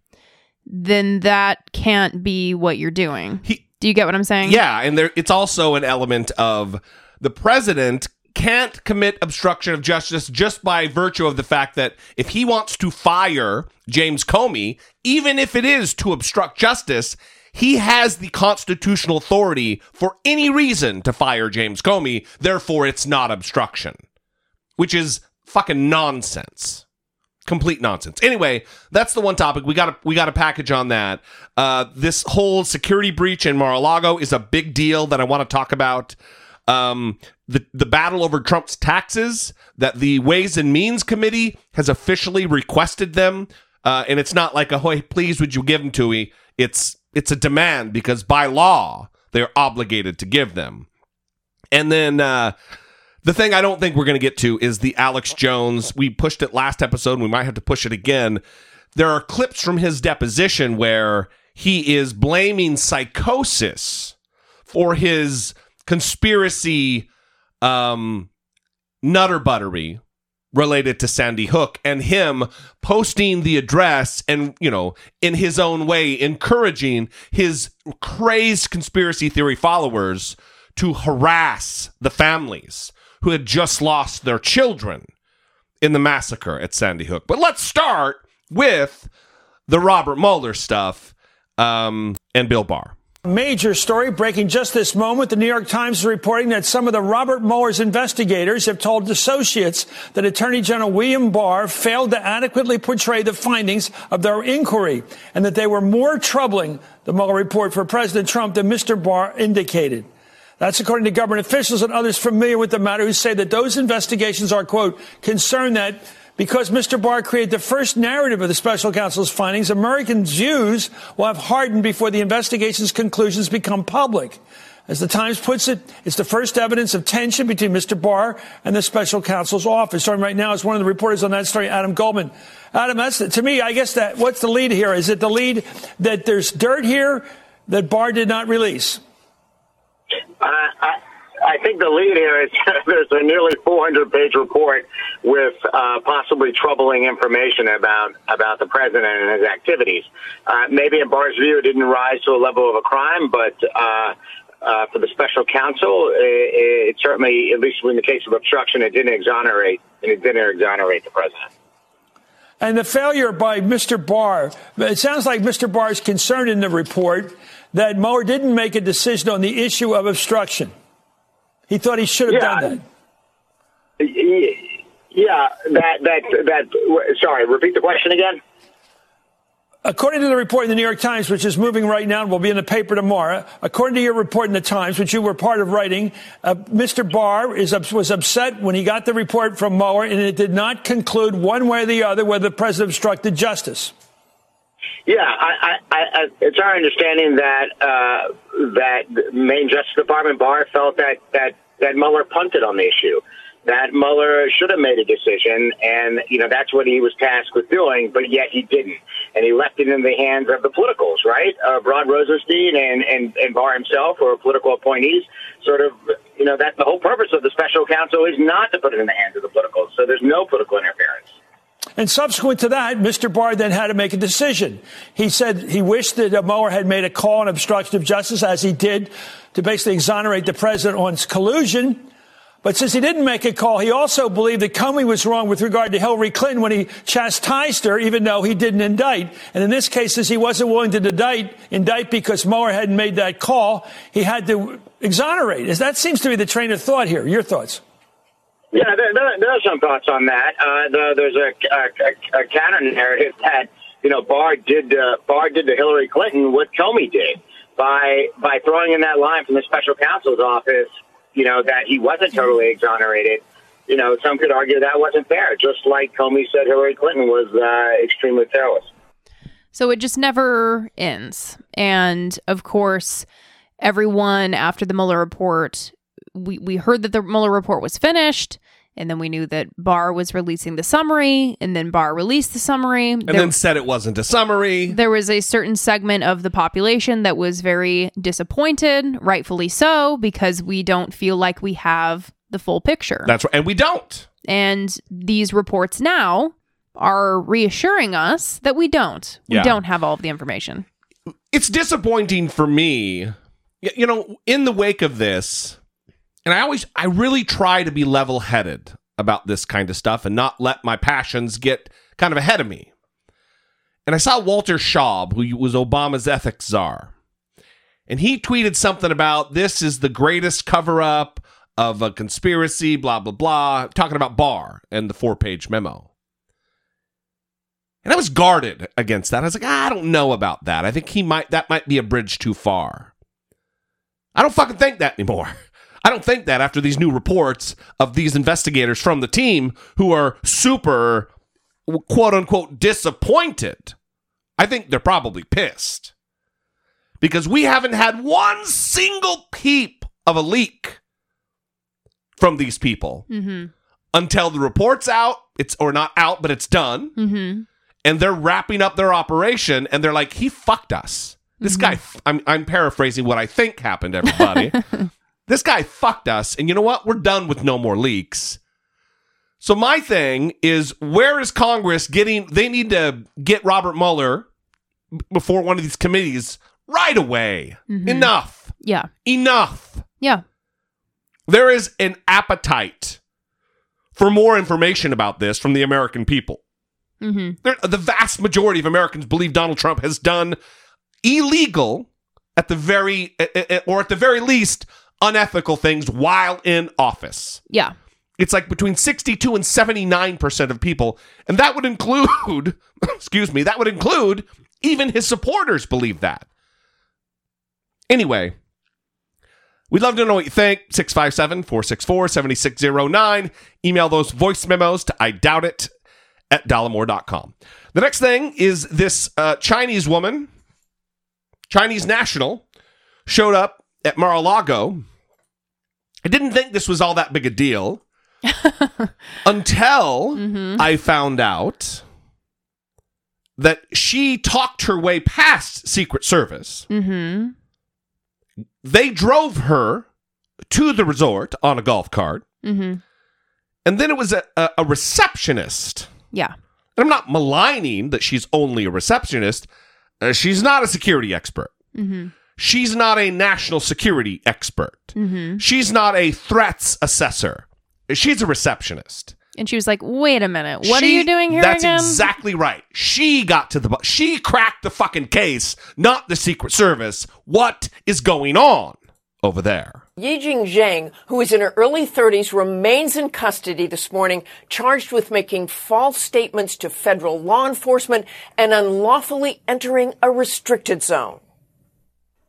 Speaker 3: then that can't be what you're doing. Do you get what i'm saying?
Speaker 2: Yeah, and there it's also an element of the president can't commit obstruction of justice just by virtue of the fact that if he wants to fire James Comey, even if it is to obstruct justice, he has the constitutional authority for any reason to fire James Comey, therefore it's not obstruction, which is fucking nonsense complete nonsense. Anyway, that's the one topic we got. A, we got a package on that. Uh, this whole security breach in Mar-a-Lago is a big deal that I want to talk about. Um, the the battle over Trump's taxes that the Ways and Means Committee has officially requested them, uh, and it's not like a hey, please would you give them to me? It's it's a demand because by law they're obligated to give them. And then uh, the thing I don't think we're going to get to is the Alex Jones. We pushed it last episode. And we might have to push it again. There are clips from his deposition where he is blaming psychosis for his conspiracy um, nutter buttery related to Sandy Hook and him posting the address and, you know, in his own way, encouraging his crazed conspiracy theory followers to harass the families who had just lost their children in the massacre at Sandy Hook. But let's start with the Robert Mueller stuff um, and Bill Barr.
Speaker 11: Major story breaking just this moment. The New York Times is reporting that some of the Robert Mueller's investigators have told associates that Attorney General William Barr failed to adequately portray the findings of their inquiry and that they were more troubling, the Mueller report, for President Trump than Mr. Barr indicated. That's according to government officials and others familiar with the matter who say that those investigations are, quote, concerned that because Mr. Barr created the first narrative of the special counsel's findings, American Jews will have hardened before the investigation's conclusions become public. As the Times puts it, it's the first evidence of tension between Mr. Barr and the special counsel's office. Starting right now is one of the reporters on that story, Adam Goldman. Adam, that's to me, I guess that what's the lead here? Is it the lead that there's dirt here that Barr did not release?
Speaker 12: I, I think the lead here is there's a nearly 400 page report with uh, possibly troubling information about about the president and his activities. Uh, maybe in Barr's view, it didn't rise to a level of a crime, but uh, uh, for the special counsel, it, it certainly, at least in the case of obstruction, it didn't exonerate and it didn't exonerate the president.
Speaker 11: And the failure by Mr. Barr, it sounds like Mr. Barr is concerned in the report that Mueller didn't make a decision on the issue of obstruction. He thought he should have
Speaker 12: Yeah.
Speaker 11: done that.
Speaker 12: Yeah, that that that. Sorry, repeat the question again.
Speaker 11: According to the report in the New York Times, which is moving right now and will be in the paper tomorrow, according to your report in the Times, which you were part of writing, uh, Mr. Barr is, was upset when he got the report from Mueller, and it did not conclude one way or the other whether the president obstructed justice.
Speaker 12: Yeah, I, I, I, it's our understanding that uh, that Main Justice Department Barr felt that that that Mueller punted on the issue. That Mueller should have made a decision, and you know that's what he was tasked with doing, but yet he didn't, and he left it in the hands of the politicals, right? Of Rod Rosenstein and and and Barr himself, or political appointees. Sort of, you know, that the whole purpose of the special counsel is not to put it in the hands of the politicals. So there's no political interference.
Speaker 11: And subsequent to that, Mr. Barr then had to make a decision. He said he wished that Mueller had made a call on obstruction of justice, as he did, to basically exonerate the president on collusion. But since he didn't make a call, he also believed that Comey was wrong with regard to Hillary Clinton when he chastised her, even though he didn't indict. And in this case, since he wasn't willing to indict, indict because Mueller hadn't made that call, he had to exonerate. That seems to be the train of thought here. Your thoughts?
Speaker 12: Yeah, there, there, there are some thoughts on that. Uh, the, there's a, a, a counter narrative that you know Barr did uh, Barr did to Hillary Clinton what Comey did by by throwing in that line from the special counsel's office you know, that he wasn't totally exonerated. You know, some could argue that wasn't fair, just like Comey said Hillary Clinton was uh, extremely careless.
Speaker 3: So it just never ends. And of course, everyone after the Mueller report, we, we heard that the Mueller report was finished. And then we knew that Barr was releasing the summary, and then Barr released the summary.
Speaker 2: And there, then said it wasn't a summary.
Speaker 3: There was a certain segment of the population that was very disappointed, rightfully so, because we don't feel like we have the full picture.
Speaker 2: That's right. And we don't.
Speaker 3: And these reports now are reassuring us that we don't. We yeah. don't have all of the information.
Speaker 2: It's disappointing for me. You know, in the wake of this, and I always, I really try to be level headed about this kind of stuff and not let my passions get kind of ahead of me. And I saw Walter Shaub, who was Obama's ethics czar, and he tweeted something about this is the greatest cover up of a conspiracy, blah, blah, blah, talking about Barr and the four page memo. And I was guarded against that. I was like, I don't know about that. I think he might, that might be a bridge too far. I don't fucking think that anymore. I don't think that after these new reports of these investigators from the team who are super quote unquote disappointed, I think they're probably pissed. Because we haven't had one single peep of a leak from these people
Speaker 3: mm-hmm.
Speaker 2: until the report's out. It's or not out, but it's done.
Speaker 3: Mm-hmm.
Speaker 2: And they're wrapping up their operation and they're like, he fucked us. This mm-hmm. guy, I'm, I'm paraphrasing what I think happened, everybody. This guy fucked us, and you know what? We're done with no more leaks. So my thing is, where is Congress getting? They need to get Robert Mueller before one of these committees right away. Mm-hmm. Enough.
Speaker 3: Yeah.
Speaker 2: Enough.
Speaker 3: Yeah.
Speaker 2: There is an appetite for more information about this from the American people.
Speaker 3: Mm-hmm.
Speaker 2: The vast majority of Americans believe Donald Trump has done illegal at the very, or at the very least, unethical things while in office.
Speaker 3: Yeah.
Speaker 2: It's like between 62 and 79% of people. And that would include, excuse me, that would include even his supporters believe that. Anyway, we'd love to know what you think. 657 464 7609. Email those voice memos to I doubt it at dollemore.com. The next thing is this uh, Chinese woman, Chinese national, showed up at Mar a Lago I didn't think this was all that big a deal until mm-hmm. I found out that she talked her way past Secret Service.
Speaker 3: Mm-hmm.
Speaker 2: They drove her to the resort on a golf cart.
Speaker 3: Mm-hmm.
Speaker 2: And then it was a, a, a receptionist.
Speaker 3: Yeah.
Speaker 2: And I'm not maligning that she's only a receptionist. Uh, she's not a security expert. She's not a national security expert.
Speaker 3: Mm-hmm.
Speaker 2: She's not a threats assessor. She's a receptionist.
Speaker 3: And she was like, "Wait a minute, what she, are you doing here
Speaker 2: that's
Speaker 3: again?"
Speaker 2: exactly right. She got to the she cracked the fucking case, not the Secret Service. What is going on over there?
Speaker 13: Yujing Zhang, who is in her early 30s, remains in custody this morning, charged with making false statements to federal law enforcement and unlawfully entering a restricted zone.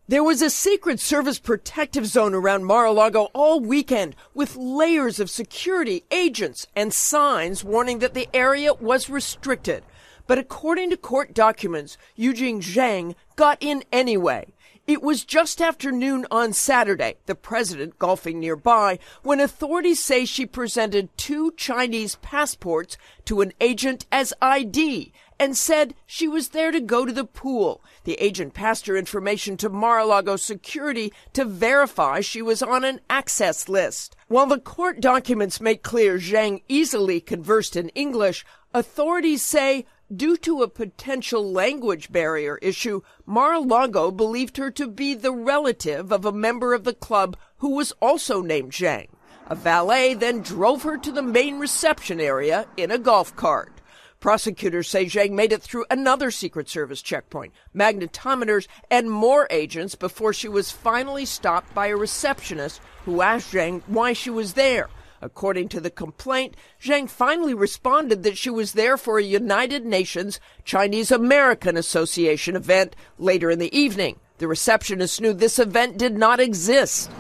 Speaker 14: There was a Secret Service protective zone around Mar-a-Lago all weekend with layers of security agents and signs warning that the area was restricted. But according to court documents, Yujing Zhang got in anyway. It was just after noon on Saturday, the president golfing nearby, when authorities say she presented two Chinese passports to an agent as ID and said she was there to go to the pool. The agent passed her information to Mar-a-Lago security to verify she was on an access list. While the court documents make clear Zhang easily conversed in English, Authorities say due to a potential language barrier issue, Mar-a-Lago believed her to be the relative of a member of the club who was also named Zhang. A valet then drove her to the main reception area in a golf cart. Prosecutors say Zhang made it through another Secret Service checkpoint, magnetometers, and more agents before she was finally stopped by a receptionist who asked Zhang why she was there. According to the complaint, Zhang finally responded that she was there for a United Nations Chinese American Association event later in the evening. The receptionist knew this event did not exist.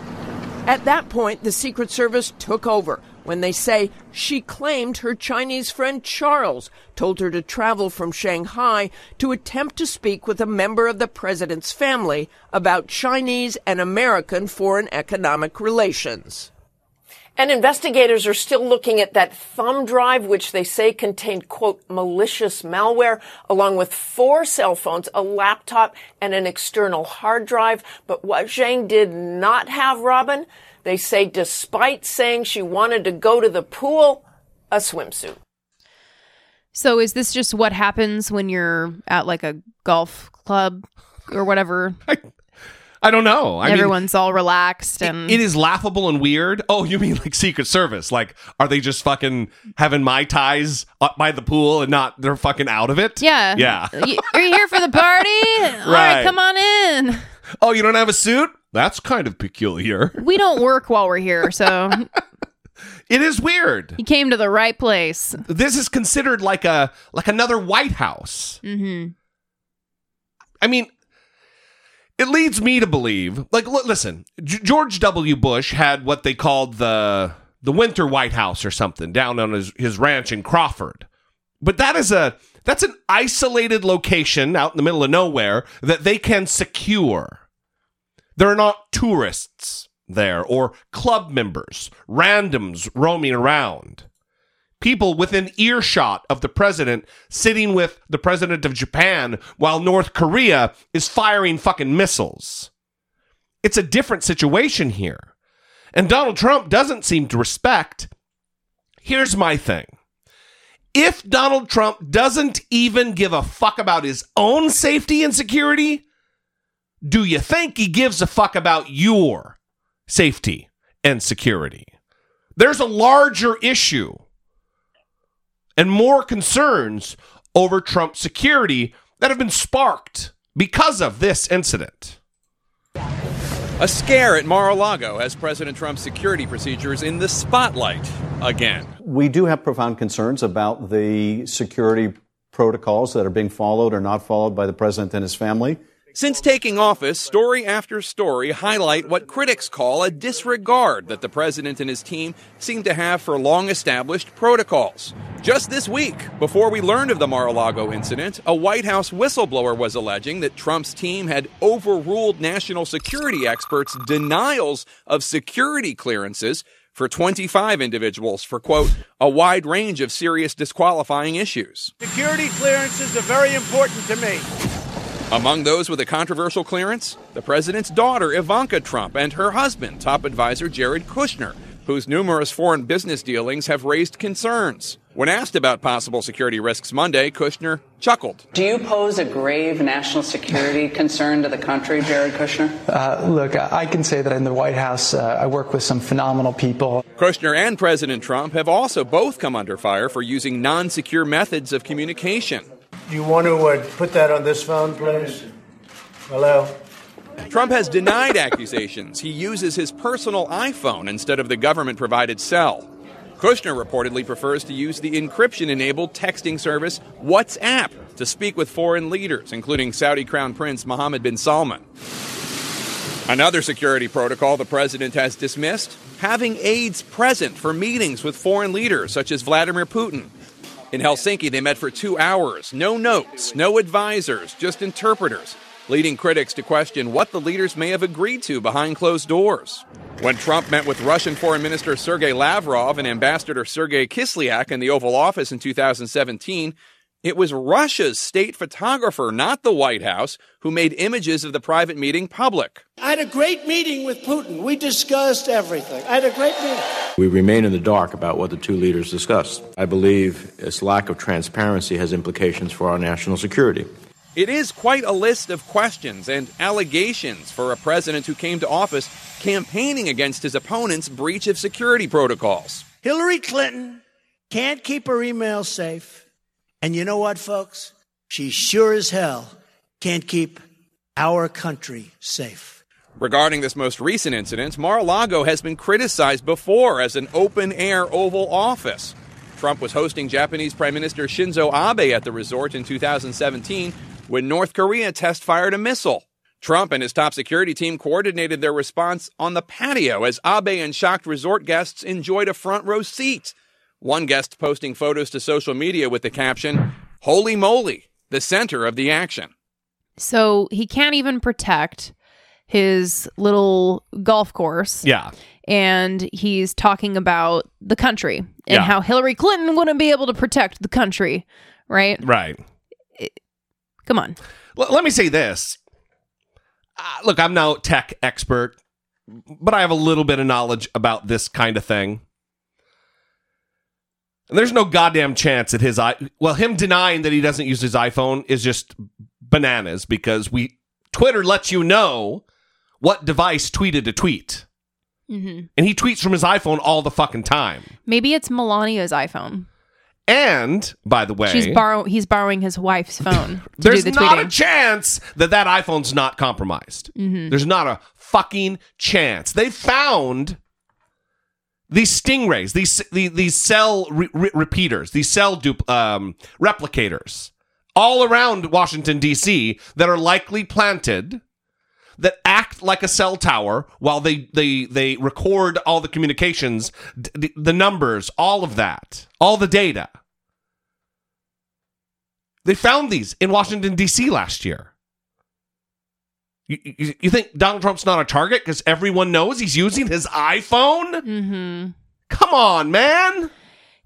Speaker 14: At that point, the Secret Service took over when they say she claimed her Chinese friend Charles told her to travel from Shanghai to attempt to speak with a member of the president's family about Chinese and American foreign economic relations.
Speaker 13: And investigators are still looking at that thumb drive, which they say contained, quote, malicious malware, along with four cell phones, a laptop, and an external hard drive. But what Zhang did not have, Robin, they say despite saying she wanted to go to the pool, a swimsuit.
Speaker 3: So is this just what happens when you're at like a golf club or whatever?
Speaker 2: I don't know. I mean,
Speaker 3: Everyone's all relaxed and
Speaker 2: it is laughable and weird. Oh, you mean like Secret Service? Like, are they just fucking having mai tais up by the pool and not they're fucking out of it?
Speaker 3: yeah.
Speaker 2: Yeah.
Speaker 3: Y- Are you here for the party? All right,
Speaker 2: Right.
Speaker 3: come on in.
Speaker 2: Oh, you don't have a suit? That's kind of peculiar.
Speaker 3: We don't work while we're here, so
Speaker 2: It is weird.
Speaker 3: you came to the right place.
Speaker 2: This is considered like a like another White House.
Speaker 3: Mm-hmm.
Speaker 2: I mean, it leads me to believe, like, l- listen, G- George W. Bush had what they called the the Winter White House or something down on his, his ranch in Crawford. But that is a that's an isolated location out in the middle of nowhere that they can secure. There are not tourists there or club members, randoms roaming around. People within earshot of the president sitting with the president of Japan while North Korea is firing fucking missiles. It's a different situation here. And Donald Trump doesn't seem to respect. Here's my thing. If Donald Trump doesn't even give a fuck about his own safety and security, do you think he gives a fuck about your safety and security? There's a larger issue and more concerns over Trump's security that have been sparked because of this incident.
Speaker 15: A scare at Mar-a-Lago has President Trump's security procedures in the spotlight again.
Speaker 16: We do have profound concerns about the security protocols that are being followed or not followed by the president and his family.
Speaker 15: Since taking office, story after story highlight what critics call a disregard that the president and his team seem to have for long established protocols. Just this week, before we learned of the Mar a Lago incident, a White House whistleblower was alleging that Trump's team had overruled national security experts' denials of security clearances for 25 individuals for, quote, a wide range of serious disqualifying issues.
Speaker 17: Security clearances are very important to me.
Speaker 15: Among those with a controversial clearance, the president's daughter, Ivanka Trump, and her husband, top advisor Jared Kushner, whose numerous foreign business dealings have raised concerns. When asked about possible security risks Monday, Kushner chuckled.
Speaker 18: Do you pose a grave national security concern to the country, Jared Kushner?
Speaker 19: Uh, look, I can say that in the White House, uh, I work with some phenomenal people.
Speaker 15: Kushner and President Trump have also both come under fire for using non secure methods of communication.
Speaker 17: You want to uh, put that on this phone, please? Hello?
Speaker 15: Trump has denied accusations he uses his personal iPhone instead of the government provided cell. Kushner reportedly prefers to use the encryption enabled texting service WhatsApp to speak with foreign leaders, including Saudi Crown Prince Mohammed bin Salman. Another security protocol the president has dismissed having aides present for meetings with foreign leaders such as Vladimir Putin. In Helsinki, they met for two hours. No notes, no advisors, just interpreters, leading critics to question what the leaders may have agreed to behind closed doors. When Trump met with Russian Foreign Minister Sergei Lavrov and Ambassador Sergei Kislyak in the Oval Office in 2017, It was Russia's state photographer, not the White House, who made images of the private meeting public.
Speaker 20: I had a great meeting with Putin. We discussed everything. I had a great meeting.
Speaker 21: We remain in the dark about what the two leaders discussed. I believe this lack of transparency has implications for our national security.
Speaker 15: It is quite a list of questions and allegations for a president who came to office campaigning against his opponent's breach of security protocols.
Speaker 20: Hillary Clinton can't keep her emails safe. And you know what, folks? She sure as hell can't keep our country safe.
Speaker 15: Regarding this most recent incident, Mar a Lago has been criticized before as an open air Oval Office. Trump was hosting Japanese Prime Minister Shinzo Abe at the resort in 2017 when North Korea test fired a missile. Trump and his top security team coordinated their response on the patio as Abe and shocked resort guests enjoyed a front row seat. One guest posting photos to social media with the caption, Holy moly, the center of the action.
Speaker 3: So he can't even protect his little golf course.
Speaker 2: Yeah.
Speaker 3: And he's talking about the country and
Speaker 2: Yeah.
Speaker 3: how Hillary Clinton wouldn't be able to protect the country, right?
Speaker 2: Right.
Speaker 3: Come on.
Speaker 2: L- let me say this. Uh, look, I'm no tech expert, but I have a little bit of knowledge about this kind of thing. And there's no goddamn chance that his i well, him denying that he doesn't use his iPhone is just bananas because we Twitter lets you know what device tweeted a tweet.
Speaker 3: Mm-hmm.
Speaker 2: And he tweets from his iPhone all the fucking time.
Speaker 3: Maybe it's Melania's iPhone.
Speaker 2: And by the way,
Speaker 3: She's borrow. He's borrowing his wife's phone
Speaker 2: There's
Speaker 3: the
Speaker 2: not
Speaker 3: tweeting.
Speaker 2: a chance that that iPhone's not compromised.
Speaker 3: Mhm.
Speaker 2: There's not a fucking chance. They found these stingrays, these these, cell re- re- repeaters, these cell dup- um, replicators, all around Washington D.C. that are likely planted. That act like a cell tower while they they they record all the communications, d- the numbers, all of that, all the data. They found these in Washington, D.C. last year. You, you, you think Donald Trump's not a target because everyone knows he's using his iPhone?
Speaker 3: Mm-hmm.
Speaker 2: Come on, man.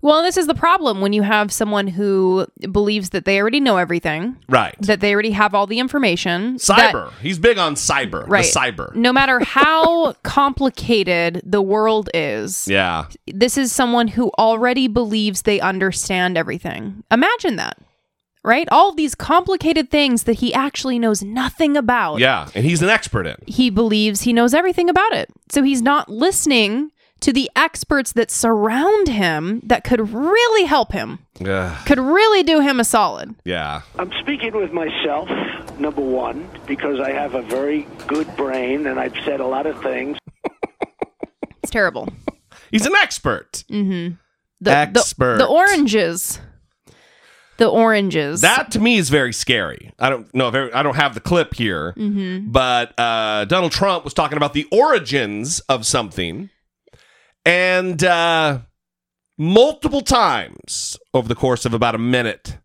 Speaker 3: Well, this is the problem when you have someone who believes that they already know everything,
Speaker 2: Right.
Speaker 3: that they already have all the information. that-
Speaker 2: Cyber. he's big on cyber.
Speaker 3: right.
Speaker 2: The cyber.
Speaker 3: No matter how complicated the world is,
Speaker 2: Yeah.
Speaker 3: this is someone who already believes they understand everything. Imagine that, right? All these complicated things that he actually knows nothing about.
Speaker 2: Yeah. And he's an expert in.
Speaker 3: He believes he knows everything about it. So he's not listening to the experts that surround him that could really help him,
Speaker 2: Yeah.
Speaker 3: could really do him a solid.
Speaker 2: Yeah.
Speaker 22: I'm speaking with myself, number one, because I have a very good brain and I've said a lot of things.
Speaker 3: It's terrible.
Speaker 2: He's an expert.
Speaker 3: Mm-hmm. The,
Speaker 2: Expert.
Speaker 3: The, the oranges. The oranges.
Speaker 2: That to me is very scary. I don't know. If I don't have the clip here,
Speaker 3: Mhm.
Speaker 2: but uh, Donald Trump was talking about the origins of something, and uh, multiple times over the course of about a minute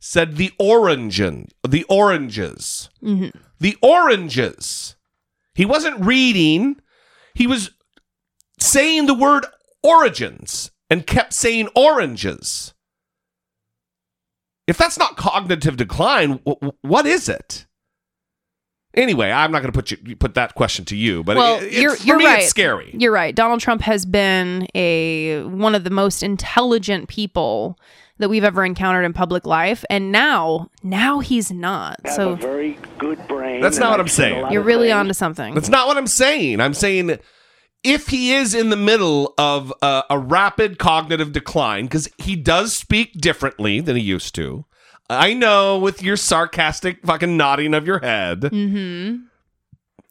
Speaker 2: said the origin, the oranges,
Speaker 3: Mhm.
Speaker 2: the oranges. He wasn't reading. He was saying the word origins and kept saying oranges. If that's not cognitive decline, w- what is it? Anyway, I'm not going to put you put that question to you, but
Speaker 3: well,
Speaker 2: it, it's,
Speaker 3: you're,
Speaker 2: for
Speaker 3: you're
Speaker 2: me,
Speaker 3: right.
Speaker 2: it's scary.
Speaker 3: You're right. Donald Trump has been a one of the most intelligent people that we've ever encountered in public life, and now, now he's not.
Speaker 22: I have
Speaker 3: So
Speaker 22: a very good brain.
Speaker 2: That's not what
Speaker 22: I've
Speaker 2: I'm saying.
Speaker 3: you're really
Speaker 22: things.
Speaker 3: onto something.
Speaker 2: That's not what I'm saying. I'm saying if he is in the middle of a, a rapid cognitive decline, because he does speak differently than he used to. I know with your sarcastic fucking nodding of your head.
Speaker 3: Mm-hmm.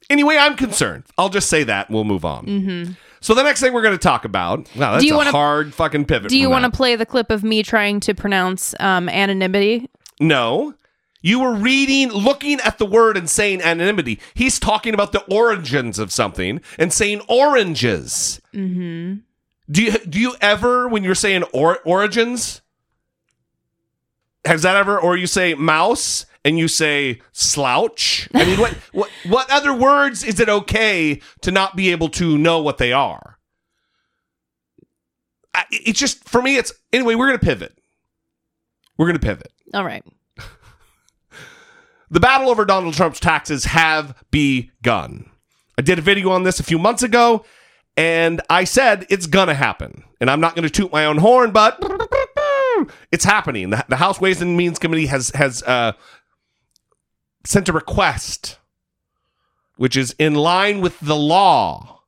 Speaker 2: Anyway, I'm concerned. I'll just say that and we'll move on.
Speaker 3: Mm-hmm.
Speaker 2: So the next thing we're going to talk about, wow, that's
Speaker 3: Do you
Speaker 2: a
Speaker 3: wanna-
Speaker 2: hard fucking pivot.
Speaker 3: Do you want to play the clip of me trying to pronounce um, anonymity?
Speaker 2: No. You were reading, looking at the word and saying anonymity. He's talking about the origins of something and saying oranges.
Speaker 3: Mm-hmm.
Speaker 2: Do you do you ever when you're saying or, origins? Has that ever or you say mouse and you say slouch? I mean what what what other words is it okay to not be able to know what they are? I, it's just for me it's anyway we're going to pivot. We're going to pivot.
Speaker 3: All right.
Speaker 2: The battle over Donald Trump's taxes have begun. I did a video on this a few months ago, and I said it's gonna happen. And I'm not gonna toot my own horn, but it's happening. The, the House Ways and Means Committee has has uh, sent a request, which is in line with the law,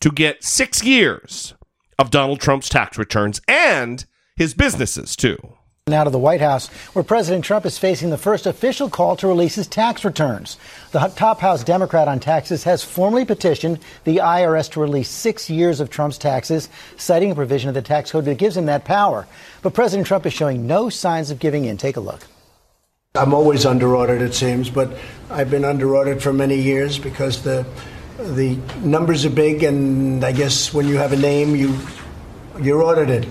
Speaker 2: to get six years of Donald Trump's tax returns and his businesses too.
Speaker 23: Now to the White House, where President Trump is facing the first official call to release his tax returns. The top House Democrat on taxes has formally petitioned the IRS to release six years of Trump's taxes, citing a provision of the tax code that gives him that power. But President Trump is showing no signs of giving in. Take a look.
Speaker 20: I'm always under audit, it seems, but I've been under audit for many years because the the numbers are big, and I guess when you have a name, you you're audited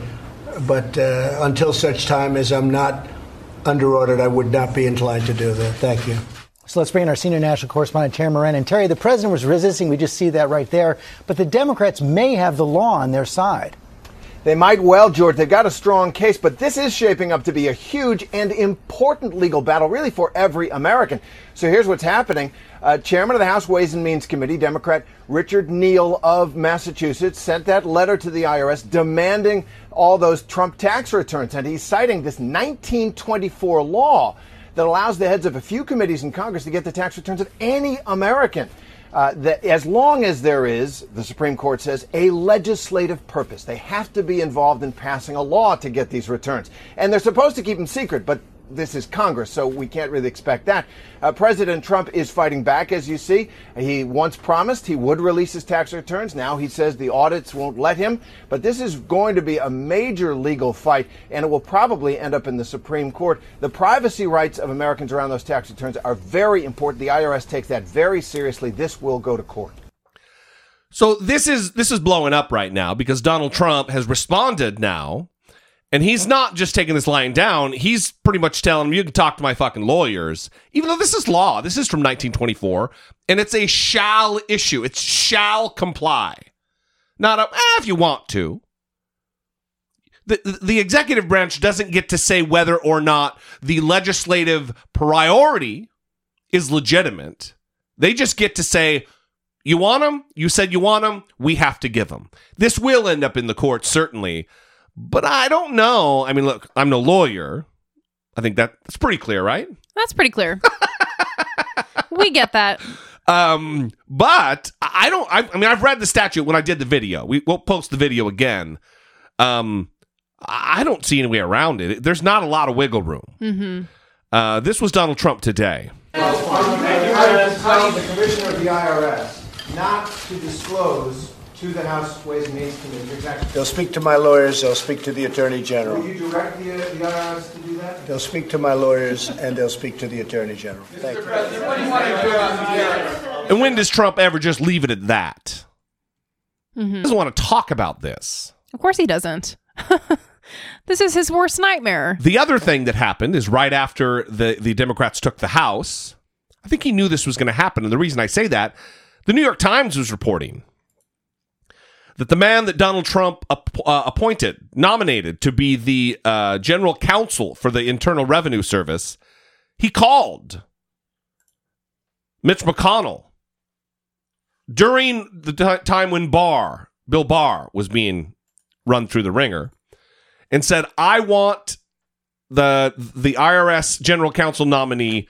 Speaker 20: but uh, until such time as I'm not under audit, I would not be inclined to do that. Thank you.
Speaker 23: So let's bring in our senior national correspondent, Terry Moran. And Terry, the president was resisting. We just see that right there. But the Democrats may have the law on their side.
Speaker 24: They might well, George. They've got a strong case, but this is shaping up to be a huge and important legal battle, really, for every American. So here's what's happening. Uh, Chairman of the House Ways and Means Committee, Democrat Richard Neal of Massachusetts, sent that letter to the IRS demanding all those Trump tax returns. And he's citing this 1924 law that allows the heads of a few committees in Congress to get the tax returns of any American. Uh, that as long as there is, the Supreme Court says, a legislative purpose, they have to be involved in passing a law to get these returns. And they're supposed to keep them secret, but this is Congress, so we can't really expect that. Uh, President Trump is fighting back, as you see. He once promised he would release his tax returns. Now he says the audits won't let him. But this is going to be a major legal fight, and it will probably end up in the Supreme Court. The privacy rights of Americans around those tax returns are very important. The IRS takes that very seriously. This will go to court.
Speaker 2: So this is this is blowing up right now because Donald Trump has responded now and he's not just taking this lying down. He's pretty much telling them, you can talk to my fucking lawyers. Even though this is law, this is from 1924, and it's a shall issue. It's shall comply. Not a, eh, if you want to. The, the executive branch doesn't get to say whether or not the legislative priority is legitimate. They just get to say, you want them? You said you want them? We have to give them. This will end up in the court, certainly. But I don't know. I mean, look, I'm no lawyer. I think that, that's pretty clear, right?
Speaker 3: That's pretty clear. we get that.
Speaker 2: Um, but I don't. I, I, mean, I've read the statute when I did the video. We, will post the video again. Um, I don't see any way around it. There's not a lot of wiggle room.
Speaker 3: Mm-hmm.
Speaker 2: Uh, this was Donald Trump today.
Speaker 24: I tell the commissioner of the IRS not to disclose to the House Ways and Means Committee.
Speaker 20: They'll speak to my lawyers. They'll speak to the Attorney General.
Speaker 24: Will you direct the, the IRS to do that?
Speaker 20: They'll speak to my lawyers and they'll speak to the Attorney General. Thank you.
Speaker 2: And when does Trump ever just leave it at that?
Speaker 3: Mm-hmm.
Speaker 2: He doesn't want to talk about this.
Speaker 3: Of course he doesn't. this is his worst nightmare.
Speaker 2: The other thing that happened is right after the, the Democrats took the House, I think he knew this was going to happen. And the reason I say that, the New York Times was reporting that the man that Donald Trump uh, appointed, nominated to be the uh, general counsel for the Internal Revenue Service, he called Mitch McConnell during the t- time when Barr, Bill Barr, was being run through the ringer, and said, "I want the the IRS general counsel nominee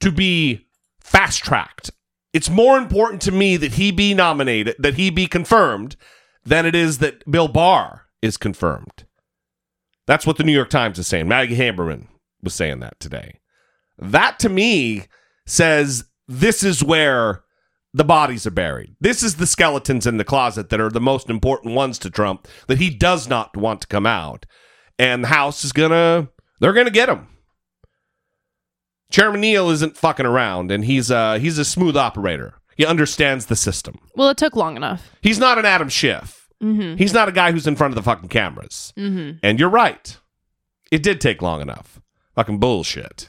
Speaker 2: to be fast tracked. It's more important to me that he be nominated, that he be confirmed." Than it is that Bill Barr is confirmed. That's what the New York Times is saying. Maggie Haberman was saying that today. That to me says this is where the bodies are buried. This is the skeletons in the closet that are the most important ones to Trump that he does not want to come out. And the House is going to, they're going to get him. Chairman Neal isn't fucking around and he's uh he's a smooth operator. He understands the system.
Speaker 3: Well, it took long enough.
Speaker 2: He's not an Adam Schiff.
Speaker 3: Mm-hmm.
Speaker 2: He's not a guy who's in front of the fucking cameras.
Speaker 3: Mm-hmm.
Speaker 2: And you're right. It did take long enough. Fucking bullshit.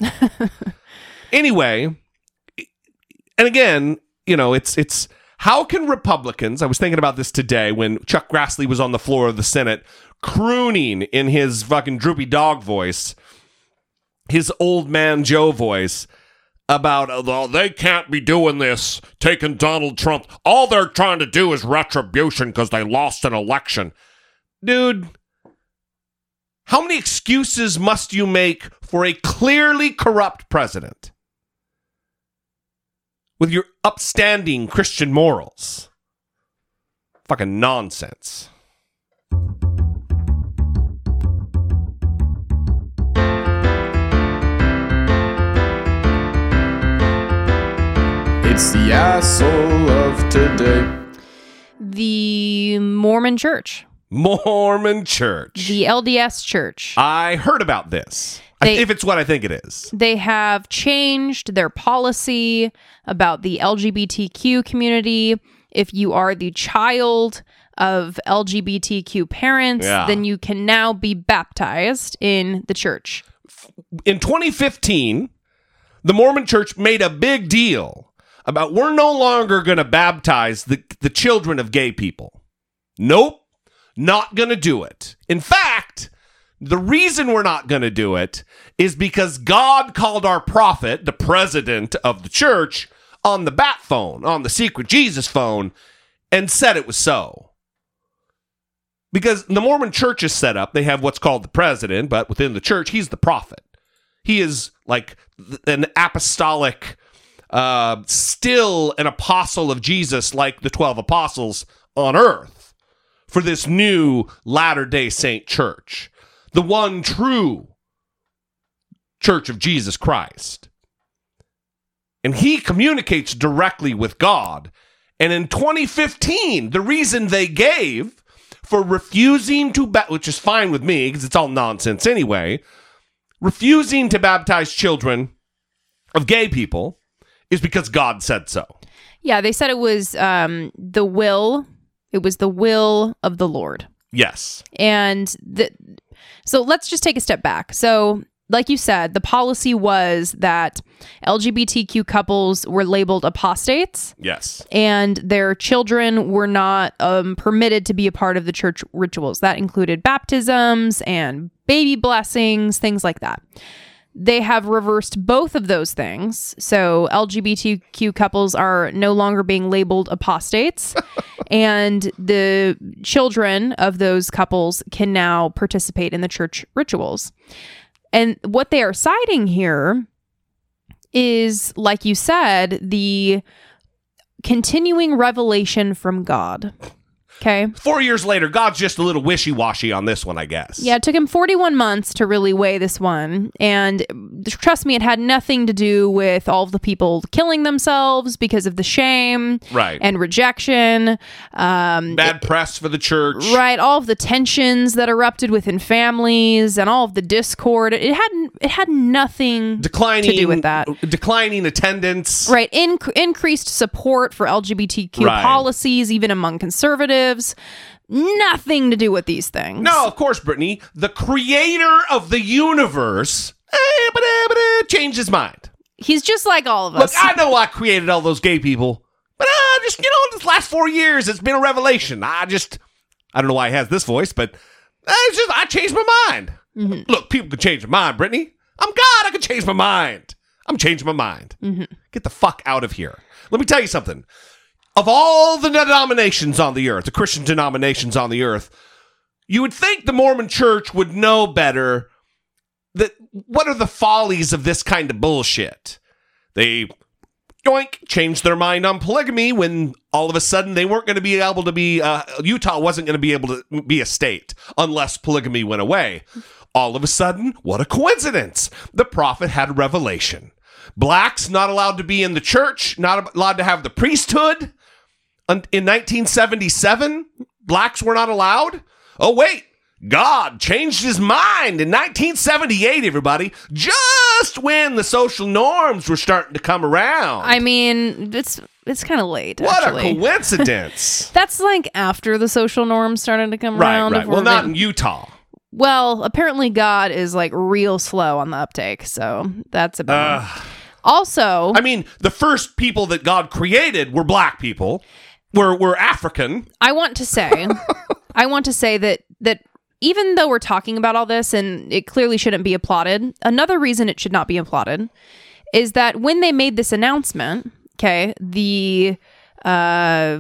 Speaker 2: anyway, and again, you know, it's it's how can Republicans, I was thinking about this today when Chuck Grassley was on the floor of the Senate crooning in his fucking droopy dog voice his old man Joe voice about oh, they can't be doing this, taking Donald Trump. All they're trying to do is retribution because they lost an election. Dude, how many excuses must you make for a clearly corrupt president with your upstanding Christian morals? Fucking nonsense.
Speaker 25: It's the asshole of today.
Speaker 3: The Mormon Church,
Speaker 2: Mormon Church.
Speaker 3: the LDS Church.
Speaker 2: I heard about this.
Speaker 3: They-
Speaker 2: if it's what I think it is.
Speaker 3: They have changed their policy about the LGBTQ community. If you are the child of LGBTQ parents,
Speaker 2: Yeah.
Speaker 3: then you can now be baptized in the church.
Speaker 2: in 2015, the Mormon church made a big deal about we're no longer going to baptize the, the children of gay people. Nope, not going to do it. In fact, the reason we're not going to do it is because God called our prophet, the president of the church, on the bat phone, on the secret Jesus phone, and said it was so because the Mormon church is set up, they have what's called the president, but within the church, he's the prophet. He is like an apostolic, uh, still an apostle of Jesus, like the 12 apostles on earth for this new Latter day Saint church, the one true church of Jesus Christ. And he communicates directly with God. And in 2015, the reason they gave for refusing to, ba- which is fine with me because it's all nonsense anyway, refusing to baptize children of gay people is because God said so.
Speaker 3: Yeah, they said it was um, the will. It was the will of the Lord.
Speaker 2: Yes.
Speaker 3: And the, so let's just take a step back. So, like you said, the policy was that LGBTQ couples were labeled apostates
Speaker 2: Yes.
Speaker 3: and their children were not um, permitted to be a part of the church rituals. That included baptisms and baby blessings, things like that. They have reversed both of those things. So LGBTQ couples are no longer being labeled apostates, and the children of those couples can now participate in the church rituals. And what they are citing here is, like you said, the continuing revelation from God. Okay.
Speaker 2: Four years later, God's just a little wishy washy on this one, I guess.
Speaker 3: Yeah, it took him 41 months to really weigh this one. And trust me, it had nothing to do with all of the people killing themselves because of the shame
Speaker 2: Right.
Speaker 3: and rejection. Um,
Speaker 2: Bad press for the church.
Speaker 3: Right, all of the tensions that erupted within families and all of the discord. It hadn't. It had nothing
Speaker 2: Declining
Speaker 3: to do with that.
Speaker 2: Declining attendance.
Speaker 3: Right, Inc- increased support for LGBTQ
Speaker 2: Right.
Speaker 3: policies, even among conservatives. Nothing to do with these things.
Speaker 2: No, of course, Brittany, the creator of the universe, eh, eh, eh, changed his mind.
Speaker 3: He's just like all of us. Look.
Speaker 2: I know I created all those gay people, but uh, just, you know, this last four years, it's been a revelation. I just, I don't know why he has this voice, but it's just, I changed my mind.
Speaker 3: Mm-hmm.
Speaker 2: Look, people can change their mind, Brittany. I'm God, I can change my mind. I'm changing my mind.
Speaker 3: Mm-hmm.
Speaker 2: Get the fuck out of here. Let me tell you something. Of all the denominations on the earth, the Christian denominations on the earth, you would think the Mormon church would know better that what are the follies of this kind of bullshit? They yoink changed their mind on polygamy when all of a sudden they weren't going to be able to be uh, Utah wasn't going to be able to be a state unless polygamy went away. All of a sudden, what a coincidence! The prophet had a revelation. Blacks not allowed to be in the church, not allowed to have the priesthood. In 1977, blacks were not allowed. Oh wait, God changed his mind in 1978, everybody, just when the social norms were starting to come around.
Speaker 3: I mean, it's it's kind of late.
Speaker 2: what
Speaker 3: actually.
Speaker 2: a coincidence.
Speaker 3: That's like after the social norms started to come
Speaker 2: right,
Speaker 3: around.
Speaker 2: right. Well, not in Utah.
Speaker 3: Well, apparently God is like real slow on the uptake, so that's about.
Speaker 2: Ugh.
Speaker 3: also,
Speaker 2: I mean, the first people that God created were black people, were were African.
Speaker 3: I want to say, I want to say that that even though we're talking about all this and it clearly shouldn't be applauded, another reason it should not be applauded is that when they made this announcement, okay, the uh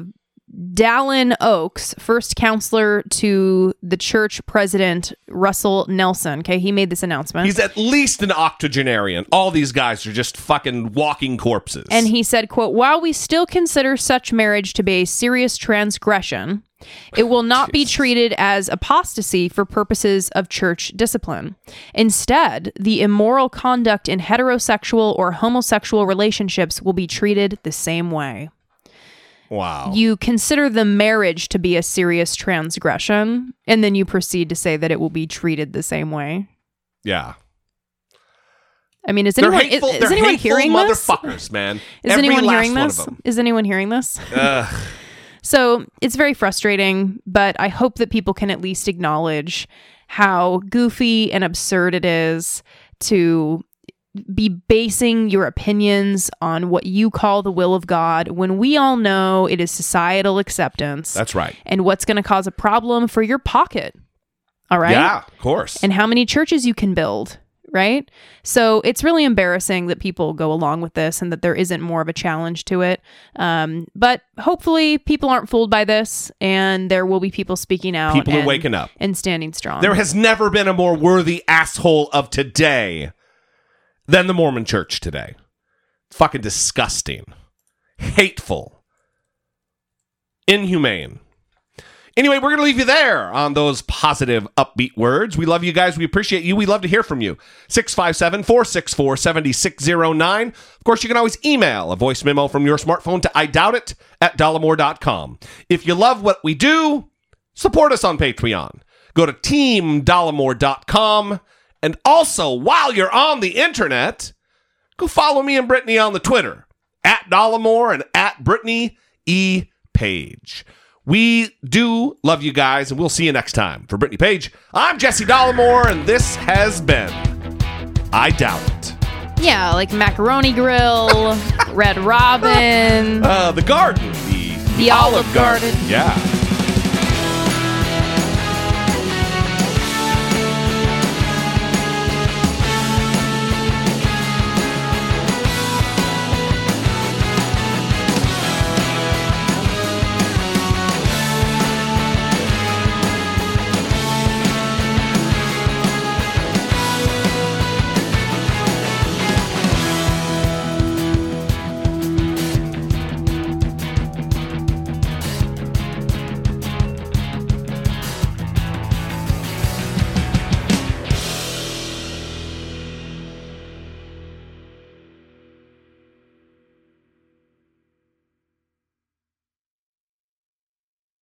Speaker 3: Dallin Oaks, first counselor to the church president Russell Nelson. Okay, he made this announcement.
Speaker 2: He's at least an octogenarian. All these guys are just fucking walking corpses.
Speaker 3: and he said, quote, while we still consider such marriage to be a serious transgression, it will not be treated as apostasy for purposes of church discipline. Instead, the immoral conduct in heterosexual or homosexual relationships will be treated the same way.
Speaker 2: Wow.
Speaker 3: You consider the marriage to be a serious transgression, and then you proceed to say that it will be treated the same way.
Speaker 2: yeah.
Speaker 3: I mean, is
Speaker 2: They're
Speaker 3: anyone
Speaker 2: hateful,
Speaker 3: is, is anyone hearing this?
Speaker 2: motherfuckers, man.
Speaker 3: Is
Speaker 2: Every
Speaker 3: anyone hearing this? Is anyone hearing this?
Speaker 2: Ugh.
Speaker 3: So it's very frustrating, but I hope that people can at least acknowledge how goofy and absurd it is to be basing your opinions on what you call the will of God when we all know it is societal acceptance.
Speaker 2: That's right.
Speaker 3: And what's going to cause a problem for your pocket. All right?
Speaker 2: Yeah, of course.
Speaker 3: and how many churches you can build, right? So it's really embarrassing that people go along with this and that there isn't more of a challenge to it. Um, but hopefully, people aren't fooled by this, and there will be people speaking out.
Speaker 2: People are waking up.
Speaker 3: and standing strong.
Speaker 2: There has never been a more worthy asshole of today than the Mormon church today. Fucking disgusting. Hateful. Inhumane. Anyway, we're going to leave you there on those positive, upbeat words. We love you guys. We appreciate you. We love to hear from you. 657 464 7609. Of course, you can always email a voice memo from your smartphone to I doubt it at dollemore.com. If you love what we do, support us on Patreon. Go to teamdollemore.com. And also, while you're on the internet, go follow me and Brittany on the Twitter at Dollemore and at Brittany E. Page. We do love you guys, and we'll see you next time. For Brittany Page, I'm Jesse Dollemore, and this has been I Doubt It.
Speaker 3: yeah, like Macaroni Grill, Red Robin,
Speaker 2: Uh, the garden, the,
Speaker 3: the Olive Garden.
Speaker 2: Yeah.